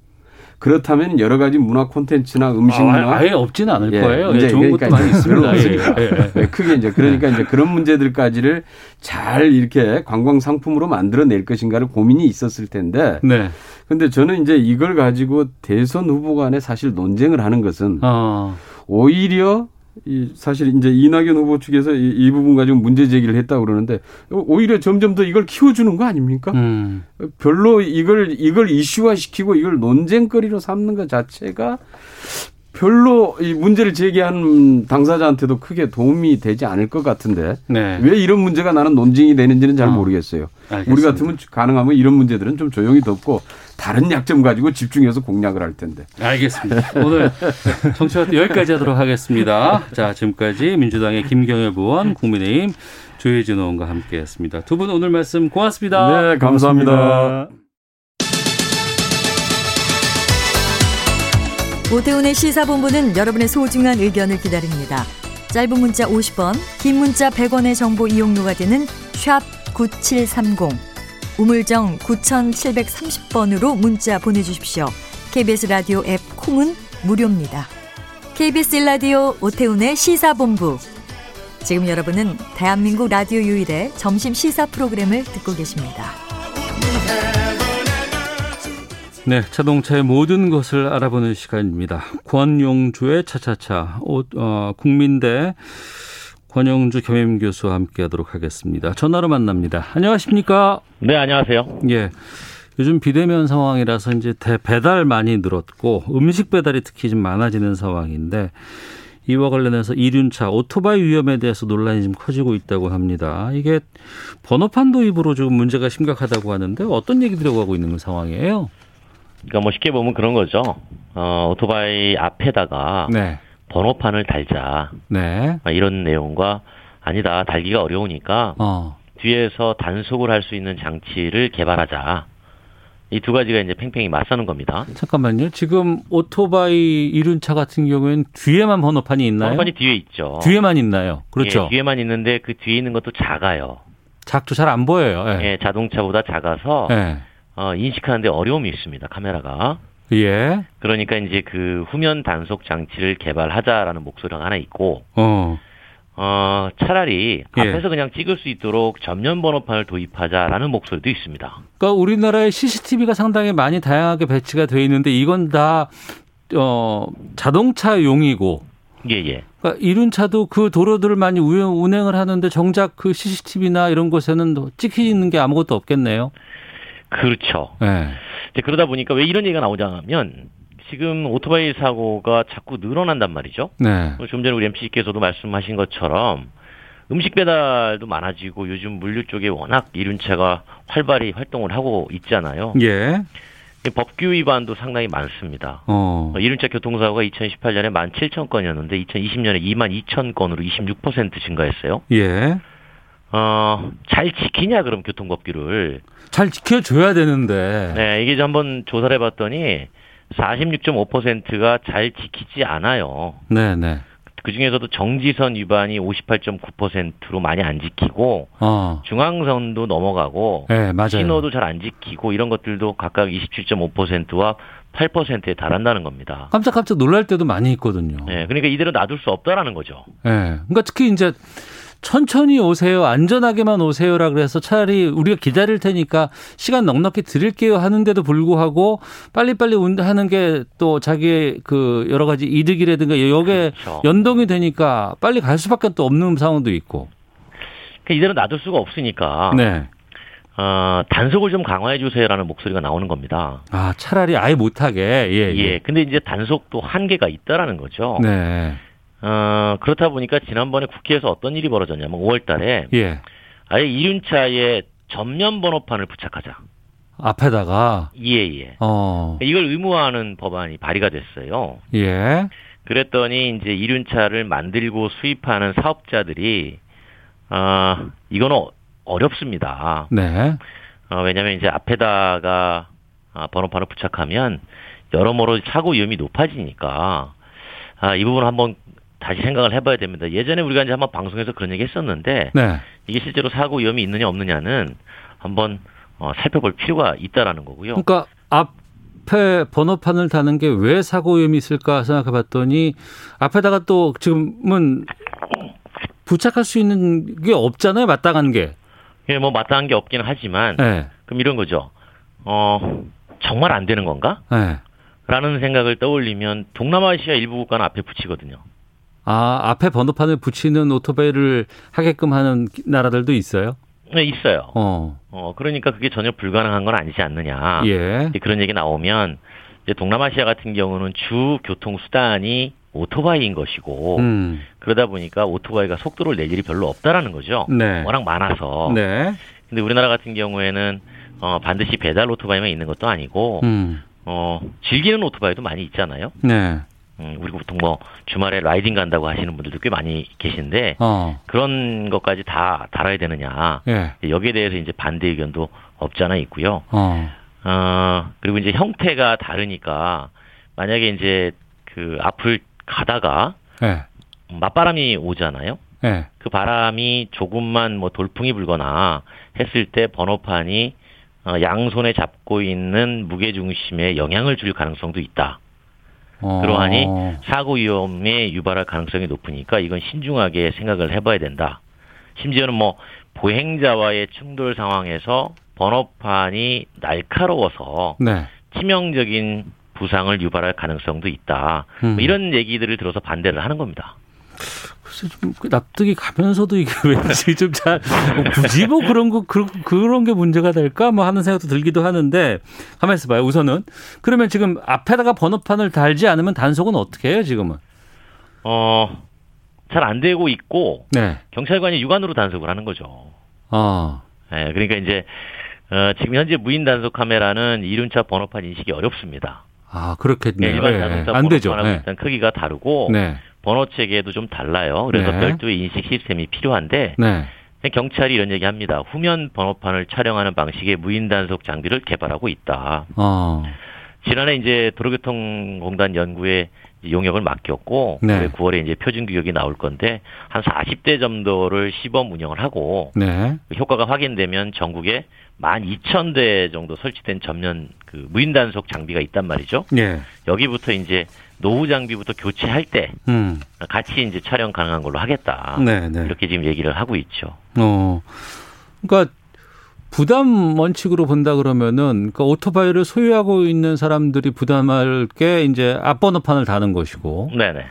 Speaker 2: 그렇다면 여러 가지 문화 콘텐츠나 음식 문화
Speaker 3: 아, 예 없지는 않을 예, 거예요. 이제 좋은 그러니까 것도 많이 있습니다.
Speaker 2: 없으니까. 예, 예. 예, 크게 이제 그러니까 이제 그런 문제들까지를 잘 이렇게 관광 상품으로 만들어낼 것인가를 고민이 있었을 텐데. 네. 근데 저는 이제 이걸 가지고 대선 후보 간에 사실 논쟁을 하는 것은 어. 오히려 이 사실 이제 이낙연 후보 측에서 이, 이 부분 가지고 문제 제기를 했다고 그러는데 오히려 점점 더 이걸 키워주는 거 아닙니까? 음. 별로 이걸 이걸 이슈화 시키고 이걸 논쟁거리로 삼는 것 자체가 별로 이 문제를 제기한 당사자한테도 크게 도움이 되지 않을 것 같은데 네. 왜 이런 문제가 나는 논쟁이 되는지는 잘 어. 모르겠어요. 알겠습니다. 우리 같으면 가능하면 이런 문제들은 좀 조용히 덮고 다른 약점 가지고 집중해서 공략을 할 텐데.
Speaker 3: 알겠습니다. 오늘 청취자 여기까지 하도록 하겠습니다. 자 지금까지 민주당의 김경엽 의원, 국민의힘 조혜진 의원과 함께했습니다. 두 분 오늘 말씀 고맙습니다.
Speaker 2: 네, 감사합니다. 고맙습니다.
Speaker 10: 오태훈의 시사본부는 여러분의 소중한 의견을 기다립니다. 짧은 문자 50원, 긴 문자 100원의 정보 이용료가 되는 샵 9730, 우물정 9730번으로 문자 보내주십시오. KBS 라디오 앱 콩은 무료입니다. KBS 라디오 오태훈의 시사본부. 지금 여러분은 대한민국 라디오 유일의 점심 시사 프로그램을 듣고 계십니다.
Speaker 3: 네, 자동차의 모든 것을 알아보는 시간입니다. 권용주의 차차차, 어, 국민대 권영주 겸임 교수와 함께하도록 하겠습니다. 전화로 만납니다. 안녕하십니까?
Speaker 11: 네, 안녕하세요.
Speaker 3: 예. 요즘 비대면 상황이라서 이제 대 배달 많이 늘었고 음식 배달이 특히 좀 많아지는 상황인데 이와 관련해서 이륜차 오토바이 위험에 대해서 논란이 좀 커지고 있다고 합니다. 이게 번호판 도입으로 좀 문제가 심각하다고 하는데 어떤 얘기들이 오고 있는 상황이에요?
Speaker 11: 그러니까 뭐 쉽게 보면 그런 거죠. 어, 오토바이 앞에다가 네. 번호판을 달자. 네. 이런 내용과 아니다 달기가 어려우니까 어. 뒤에서 단속을 할 수 있는 장치를 개발하자. 이 두 가지가 이제 팽팽히 맞서는 겁니다.
Speaker 3: 잠깐만요. 지금 오토바이 이륜차 같은 경우에는 뒤에만 번호판이 있나요?
Speaker 11: 번호판이 뒤에 있죠.
Speaker 3: 뒤에만 있나요? 그렇죠.
Speaker 11: 예, 뒤에만 있는데 그 뒤에 있는 것도 작아요.
Speaker 3: 작도 잘 안 보여요.
Speaker 11: 예. 예, 자동차보다 작아서 예. 어, 인식하는데 어려움이 있습니다. 카메라가. 예. 그러니까 이제 그 후면 단속 장치를 개발하자라는 목소리가 하나 있고, 어, 어 차라리 예. 앞에서 그냥 찍을 수 있도록 전면 번호판을 도입하자라는 목소리도 있습니다.
Speaker 3: 그러니까 우리나라에 CCTV가 상당히 많이 다양하게 배치가 되어 있는데 이건 다 어, 자동차용이고, 예, 예. 그러니까 이륜차도 그 도로들을 많이 운행을 하는데 정작 그 CCTV나 이런 곳에는 찍히는 게 아무것도 없겠네요.
Speaker 11: 그렇죠. 네. 이제 그러다 보니까 왜 이런 얘기가 나오냐면 지금 오토바이 사고가 자꾸 늘어난단 말이죠. 네. 좀 전에 우리 MC께서도 말씀하신 것처럼 음식 배달도 많아지고 요즘 물류 쪽에 워낙 이륜차가 활발히 활동을 하고 있잖아요. 예. 법규 위반도 상당히 많습니다. 어. 이륜차 교통사고가 2018년에 17,000건이었는데 2020년에 22,000건으로 26% 증가했어요. 예. 어, 잘 지키냐 그럼 교통법규를
Speaker 3: 잘 지켜줘야 되는데.
Speaker 11: 네, 이게 한번 조사를 해봤더니 46.5%가 잘 지키지 않아요. 네, 네. 그 중에서도 정지선 위반이 58.9%로 많이 안 지키고 어. 중앙선도 넘어가고 네, 맞아요. 신호도 잘 안 지키고 이런 것들도 각각 27.5%와 8%에 달한다는 겁니다.
Speaker 3: 깜짝깜짝 놀랄 때도 많이 있거든요.
Speaker 11: 네, 그러니까 이대로 놔둘 수 없다라는 거죠.
Speaker 3: 네, 그러니까 특히 이제 천천히 오세요. 안전하게만 오세요라 그래서 차라리 우리가 기다릴 테니까 시간 넉넉히 드릴게요 하는데도 불구하고 빨리빨리 하는 게 또 자기의 그 여러 가지 이득이라든가 여기에 그렇죠. 연동이 되니까 빨리 갈 수밖에 또 없는 상황도 있고.
Speaker 11: 그러니까 이대로 놔둘 수가 없으니까. 네. 어, 단속을 좀 강화해 주세요라는 목소리가 나오는 겁니다.
Speaker 3: 아, 차라리 아예 못하게. 예,
Speaker 11: 예. 예. 근데 이제 단속도 한계가 있다라는 거죠. 네. 어, 그렇다 보니까 지난번에 국회에서 어떤 일이 벌어졌냐면 5월 달에 예. 아예 이륜차에 전면 번호판을 부착하자.
Speaker 3: 앞에다가
Speaker 11: 예, 예. 어. 이걸 의무화하는 법안이 발의가 됐어요. 예. 그랬더니 이제 이륜차를 만들고 수입하는 사업자들이 어, 이거는 어렵습니다. 네. 어, 왜냐하면 이제 앞에다가 아, 번호판을 부착하면 여러모로 사고 위험이 높아지니까 아, 이 부분 한번 다시 생각을 해봐야 됩니다. 예전에 우리가 이제 한번 방송에서 그런 얘기 했었는데 네. 이게 실제로 사고 위험이 있느냐 없느냐는 한번 어, 살펴볼 필요가 있다라는 거고요.
Speaker 3: 그러니까 앞 앞에 번호판을 다는 게 왜 사고 위험이 있을까 생각해 봤더니 앞에다가 또 지금은 부착할 수 있는 게 없잖아요. 마땅한 게.
Speaker 11: 예, 뭐 마땅한 게 없기는 하지만 네. 그럼 이런 거죠. 어, 정말 안 되는 건가? 네. 라는 생각을 떠올리면 동남아시아 일부 국가는 앞에 붙이거든요.
Speaker 3: 아, 앞에 번호판을 붙이는 오토바이를 하게끔 하는 나라들도 있어요?
Speaker 11: 네, 있어요. 어. 어, 그러니까 그게 전혀 불가능한 건 아니지 않느냐. 예. 그런 얘기 나오면 이제 동남아시아 같은 경우는 주 교통 수단이 오토바이인 것이고 음. 그러다 보니까 오토바이가 속도를 낼 일이 별로 없다라는 거죠. 네. 워낙 많아서. 네. 근데 우리나라 같은 경우에는 어, 반드시 배달 오토바이만 있는 것도 아니고 음. 어, 즐기는 오토바이도 많이 있잖아요. 네. 음, 우리 보통 뭐 주말에 라이딩 간다고 하시는 분들도 꽤 많이 계신데 어. 그런 것까지 다 달아야 되느냐 예. 여기에 대해서 이제 반대 의견도 없지 않아 있고요. 어. 어 그리고 이제 형태가 다르니까 만약에 이제 그 앞을 가다가 예. 맞바람이 오잖아요. 예. 그 바람이 조금만 뭐 돌풍이 불거나 했을 때 번호판이 어, 양손에 잡고 있는 무게 중심에 영향을 줄 가능성도 있다. 어. 그러하니 사고 위험에 유발할 가능성이 높으니까 이건 신중하게 생각을 해봐야 된다. 심지어는 뭐 보행자와의 충돌 상황에서 번호판이 날카로워서 네. 치명적인 부상을 유발할 가능성도 있다. 뭐 음. 뭐 이런 얘기들을 들어서 반대를 하는 겁니다.
Speaker 3: 글쎄 좀 납득이 가면서도 이게 왠지 좀잘 뭐 굳이 뭐 그런 거 그, 그런 게 문제가 될까 뭐 하는 생각도 들기도 하는데 가만 있어 봐요. 우선은 그러면 지금 앞에다가 번호판을 달지 않으면 단속은 어떻게 해요, 지금은?
Speaker 11: 어. 잘 안 되고 있고 네. 경찰관이 육안으로 단속을 하는 거죠. 아. 네, 그러니까 이제 어, 지금 현재 무인 단속 카메라는 이륜차 번호판 인식이 어렵습니다.
Speaker 3: 아, 그렇겠네요.
Speaker 11: 네, 일반 네, 자동차 네. 안 되죠. 네. 일단 크기가 다르고 네. 번호 체계도 좀 달라요. 그래서 네. 별도의 인식 시스템이 필요한데 네. 경찰이 이런 얘기합니다. 후면 번호판을 촬영하는 방식의 무인 단속 장비를 개발하고 있다. 어. 지난해 이제 도로교통공단 연구에 용역을 맡겼고 네. 9월에 이제 표준 규격이 나올 건데 한 40대 정도를 시범 운영을 하고 네. 그 효과가 확인되면 전국에 12,000대 정도 설치된 전면 그 무인 단속 장비가 있단 말이죠. 네. 여기부터 이제 노후 장비부터 교체할 때 음. 같이 이제 촬영 가능한 걸로 하겠다. 네, 네. 이렇게 지금 얘기를 하고 있죠. 어.
Speaker 3: 그러니까 부담 원칙으로 본다 그러면은 그러니까 오토바이를 소유하고 있는 사람들이 부담할 게 이제 앞번호판을 다는 것이고. 네네.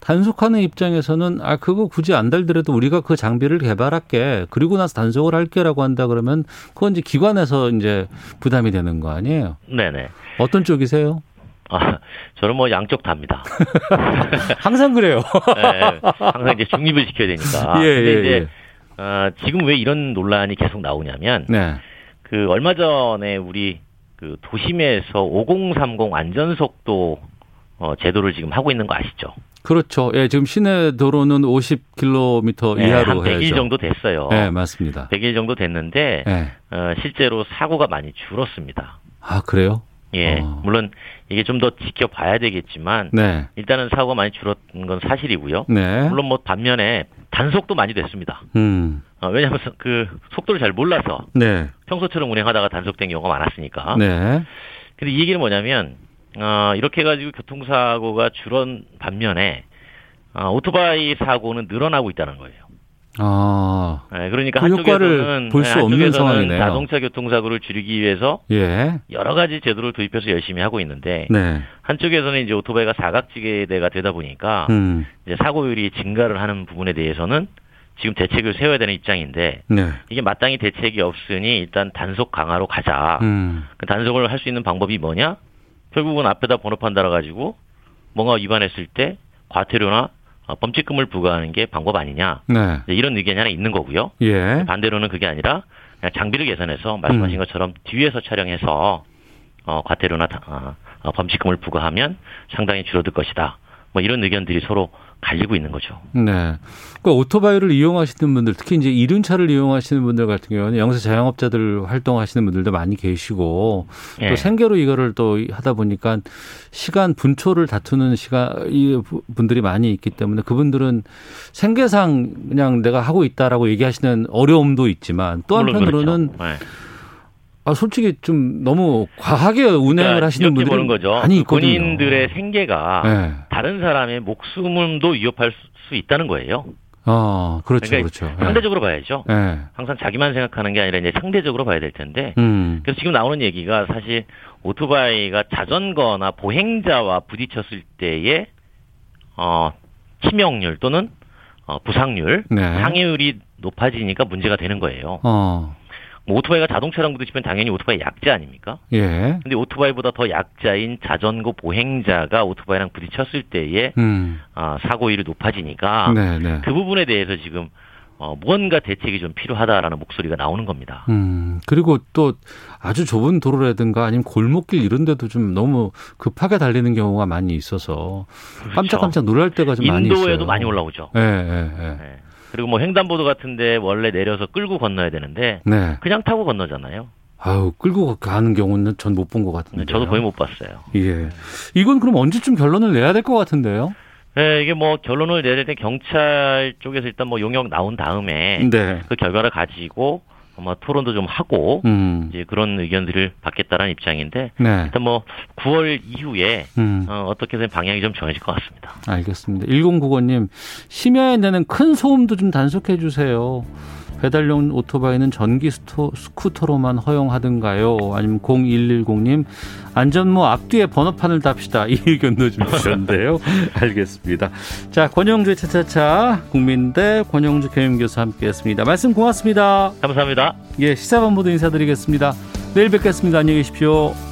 Speaker 3: 단속하는 입장에서는 아 그거 굳이 안 달더라도 우리가 그 장비를 개발할게 그리고 나서 단속을 할게라고 한다 그러면 그건 이제 기관에서 이제 부담이 되는 거 아니에요? 네네. 어떤 쪽이세요?
Speaker 11: 아, 저는 뭐 양쪽 다입니다.
Speaker 3: 항상 그래요.
Speaker 11: 네, 항상 이제 중립을 지켜야 되니까. 예, 근데 예, 이제 예. 어, 지금 왜 이런 논란이 계속 나오냐면 네. 그 얼마 전에 우리 그 도심에서 5030 안전속도 어, 제도를 지금 하고 있는 거 아시죠?
Speaker 3: 그렇죠. 예, 지금 시내 도로는 50km 네, 이하로
Speaker 11: 한 100일
Speaker 3: 해야죠.
Speaker 11: 정도 됐어요.
Speaker 3: 네, 맞습니다.
Speaker 11: 100일 정도 됐는데 네. 어, 실제로 사고가 많이 줄었습니다.
Speaker 3: 아, 그래요?
Speaker 11: 예, 어. 물론 이게 좀 더 지켜봐야 되겠지만 네. 일단은 사고가 많이 줄었던 건 사실이고요. 네. 물론 뭐 반면에 단속도 많이 됐습니다. 음. 어, 왜냐하면 그 속도를 잘 몰라서 네. 평소처럼 운행하다가 단속된 경우가 많았으니까. 네. 근데 이 얘기는 뭐냐면 어, 이렇게 해가지고 교통사고가 줄은 반면에 어, 오토바이 사고는 늘어나고 있다는 거예요. 아, 네, 그러니까 그 한쪽에서는
Speaker 3: 볼수 네, 없는 상황이네요.
Speaker 11: 자동차 교통사고를 줄이기 위해서 예. 여러 가지 제도를 도입해서 열심히 하고 있는데 네. 한쪽에서는 이제 오토바이가 사각지대가 되다 보니까 음. 이제 사고율이 증가를 하는 부분에 대해서는 지금 대책을 세워야 되는 입장인데 네. 이게 마땅히 대책이 없으니 일단 단속 강화로 가자. 음. 그 단속을 할 수 있는 방법이 뭐냐? 결국은 앞에다 번호판 달아가지고 뭔가 위반했을 때 과태료나 어, 범칙금을 부과하는 게 방법 아니냐 네. 이런 의견이 하나 있는 거고요. 예. 반대로는 그게 아니라 그냥 장비를 개선해서 말씀하신 음. 것처럼 뒤에서 촬영해서 어, 과태료나 어, 어, 범칙금을 부과하면 상당히 줄어들 것이다. 뭐 이런 의견들이 서로 갈리고 있는 거죠.
Speaker 3: 네. 그러니까 오토바이를 이용하시는 분들, 특히 이제 이륜차를 이용하시는 분들 같은 경우는 영세 자영업자들 활동하시는 분들도 많이 계시고 네. 또 생계로 이거를 또 하다 보니까 시간 분초를 다투는 시간 이 분들이 많이 있기 때문에 그분들은 생계상 그냥 내가 하고 있다라고 얘기하시는 어려움도 있지만 또 한편으로는 그렇죠. 네. 아 솔직히 좀 너무 과하게 운행을 그러니까 하시는 분들이
Speaker 11: 보는 거죠.
Speaker 3: 많이 있거든요.
Speaker 11: 본인들의 생계가 네. 다른 사람의 목숨도 위협할 수 있다는 거예요.
Speaker 3: 아, 그렇죠, 그러니까 그렇죠.
Speaker 11: 예. 상대적으로 네. 봐야죠. 네. 항상 자기만 생각하는 게 아니라 이제 상대적으로 봐야 될 텐데. 음. 그래서 지금 나오는 얘기가 사실 오토바이가 자전거나 보행자와 부딪혔을 때의 어 치명률 또는 어, 부상률, 네. 상해율이 높아지니까 문제가 되는 거예요. 어. 뭐 오토바이가 자동차랑 부딪히면 당연히 오토바이 약자 아닙니까? 예. 근데 오토바이보다 더 약자인 자전거 보행자가 오토바이랑 부딪혔을 때에 음. 어, 사고율이 높아지니까 네네. 네. 그 부분에 대해서 지금 어, 무언가 대책이 좀 필요하다라는 목소리가 나오는 겁니다.
Speaker 3: 음, 그리고 또 아주 좁은 도로라든가 아니면 골목길 이런 데도 좀 너무 급하게 달리는 경우가 많이 있어서 그렇죠. 깜짝깜짝 놀랄 때가 좀 많이 있어요.
Speaker 11: 인도에도 많이 올라오죠. 예, 예, 예. 네. 그리고 뭐 횡단보도 같은데 원래 내려서 끌고 건너야 되는데 네. 그냥 타고 건너잖아요.
Speaker 3: 아유 끌고 가는 경우는 전 못 본 것 같은데.
Speaker 11: 저도 거의 못 봤어요.
Speaker 3: 예. 이건 그럼 언제쯤 결론을 내야 될 것 같은데요?
Speaker 11: 네, 이게 뭐 결론을 내릴 때 경찰 쪽에서 일단 뭐 용역 나온 다음에 네. 그 결과를 가지고 아마 토론도 좀 하고 음. 이제 그런 의견들을 받겠다라는 입장인데 네. 일단 뭐 9월 이후에 음. 어, 어떻게든 방향이 좀 정해질 것 같습니다.
Speaker 3: 알겠습니다. 1095님 심야에 내는 큰 소음도 좀 단속해 주세요. 배달용 오토바이는 전기 스토, 스쿠터로만 허용하든가요? 아니면 0110님 안전모 앞뒤에 번호판을 답시다. 이 의견도 좀 주셨는데요. 알겠습니다. 자, 권영주의 차차차 국민대 권영주 교육교수 함께했습니다. 말씀 고맙습니다.
Speaker 11: 감사합니다.
Speaker 3: 예, 시사본부도 인사드리겠습니다. 내일 뵙겠습니다. 안녕히 계십시오.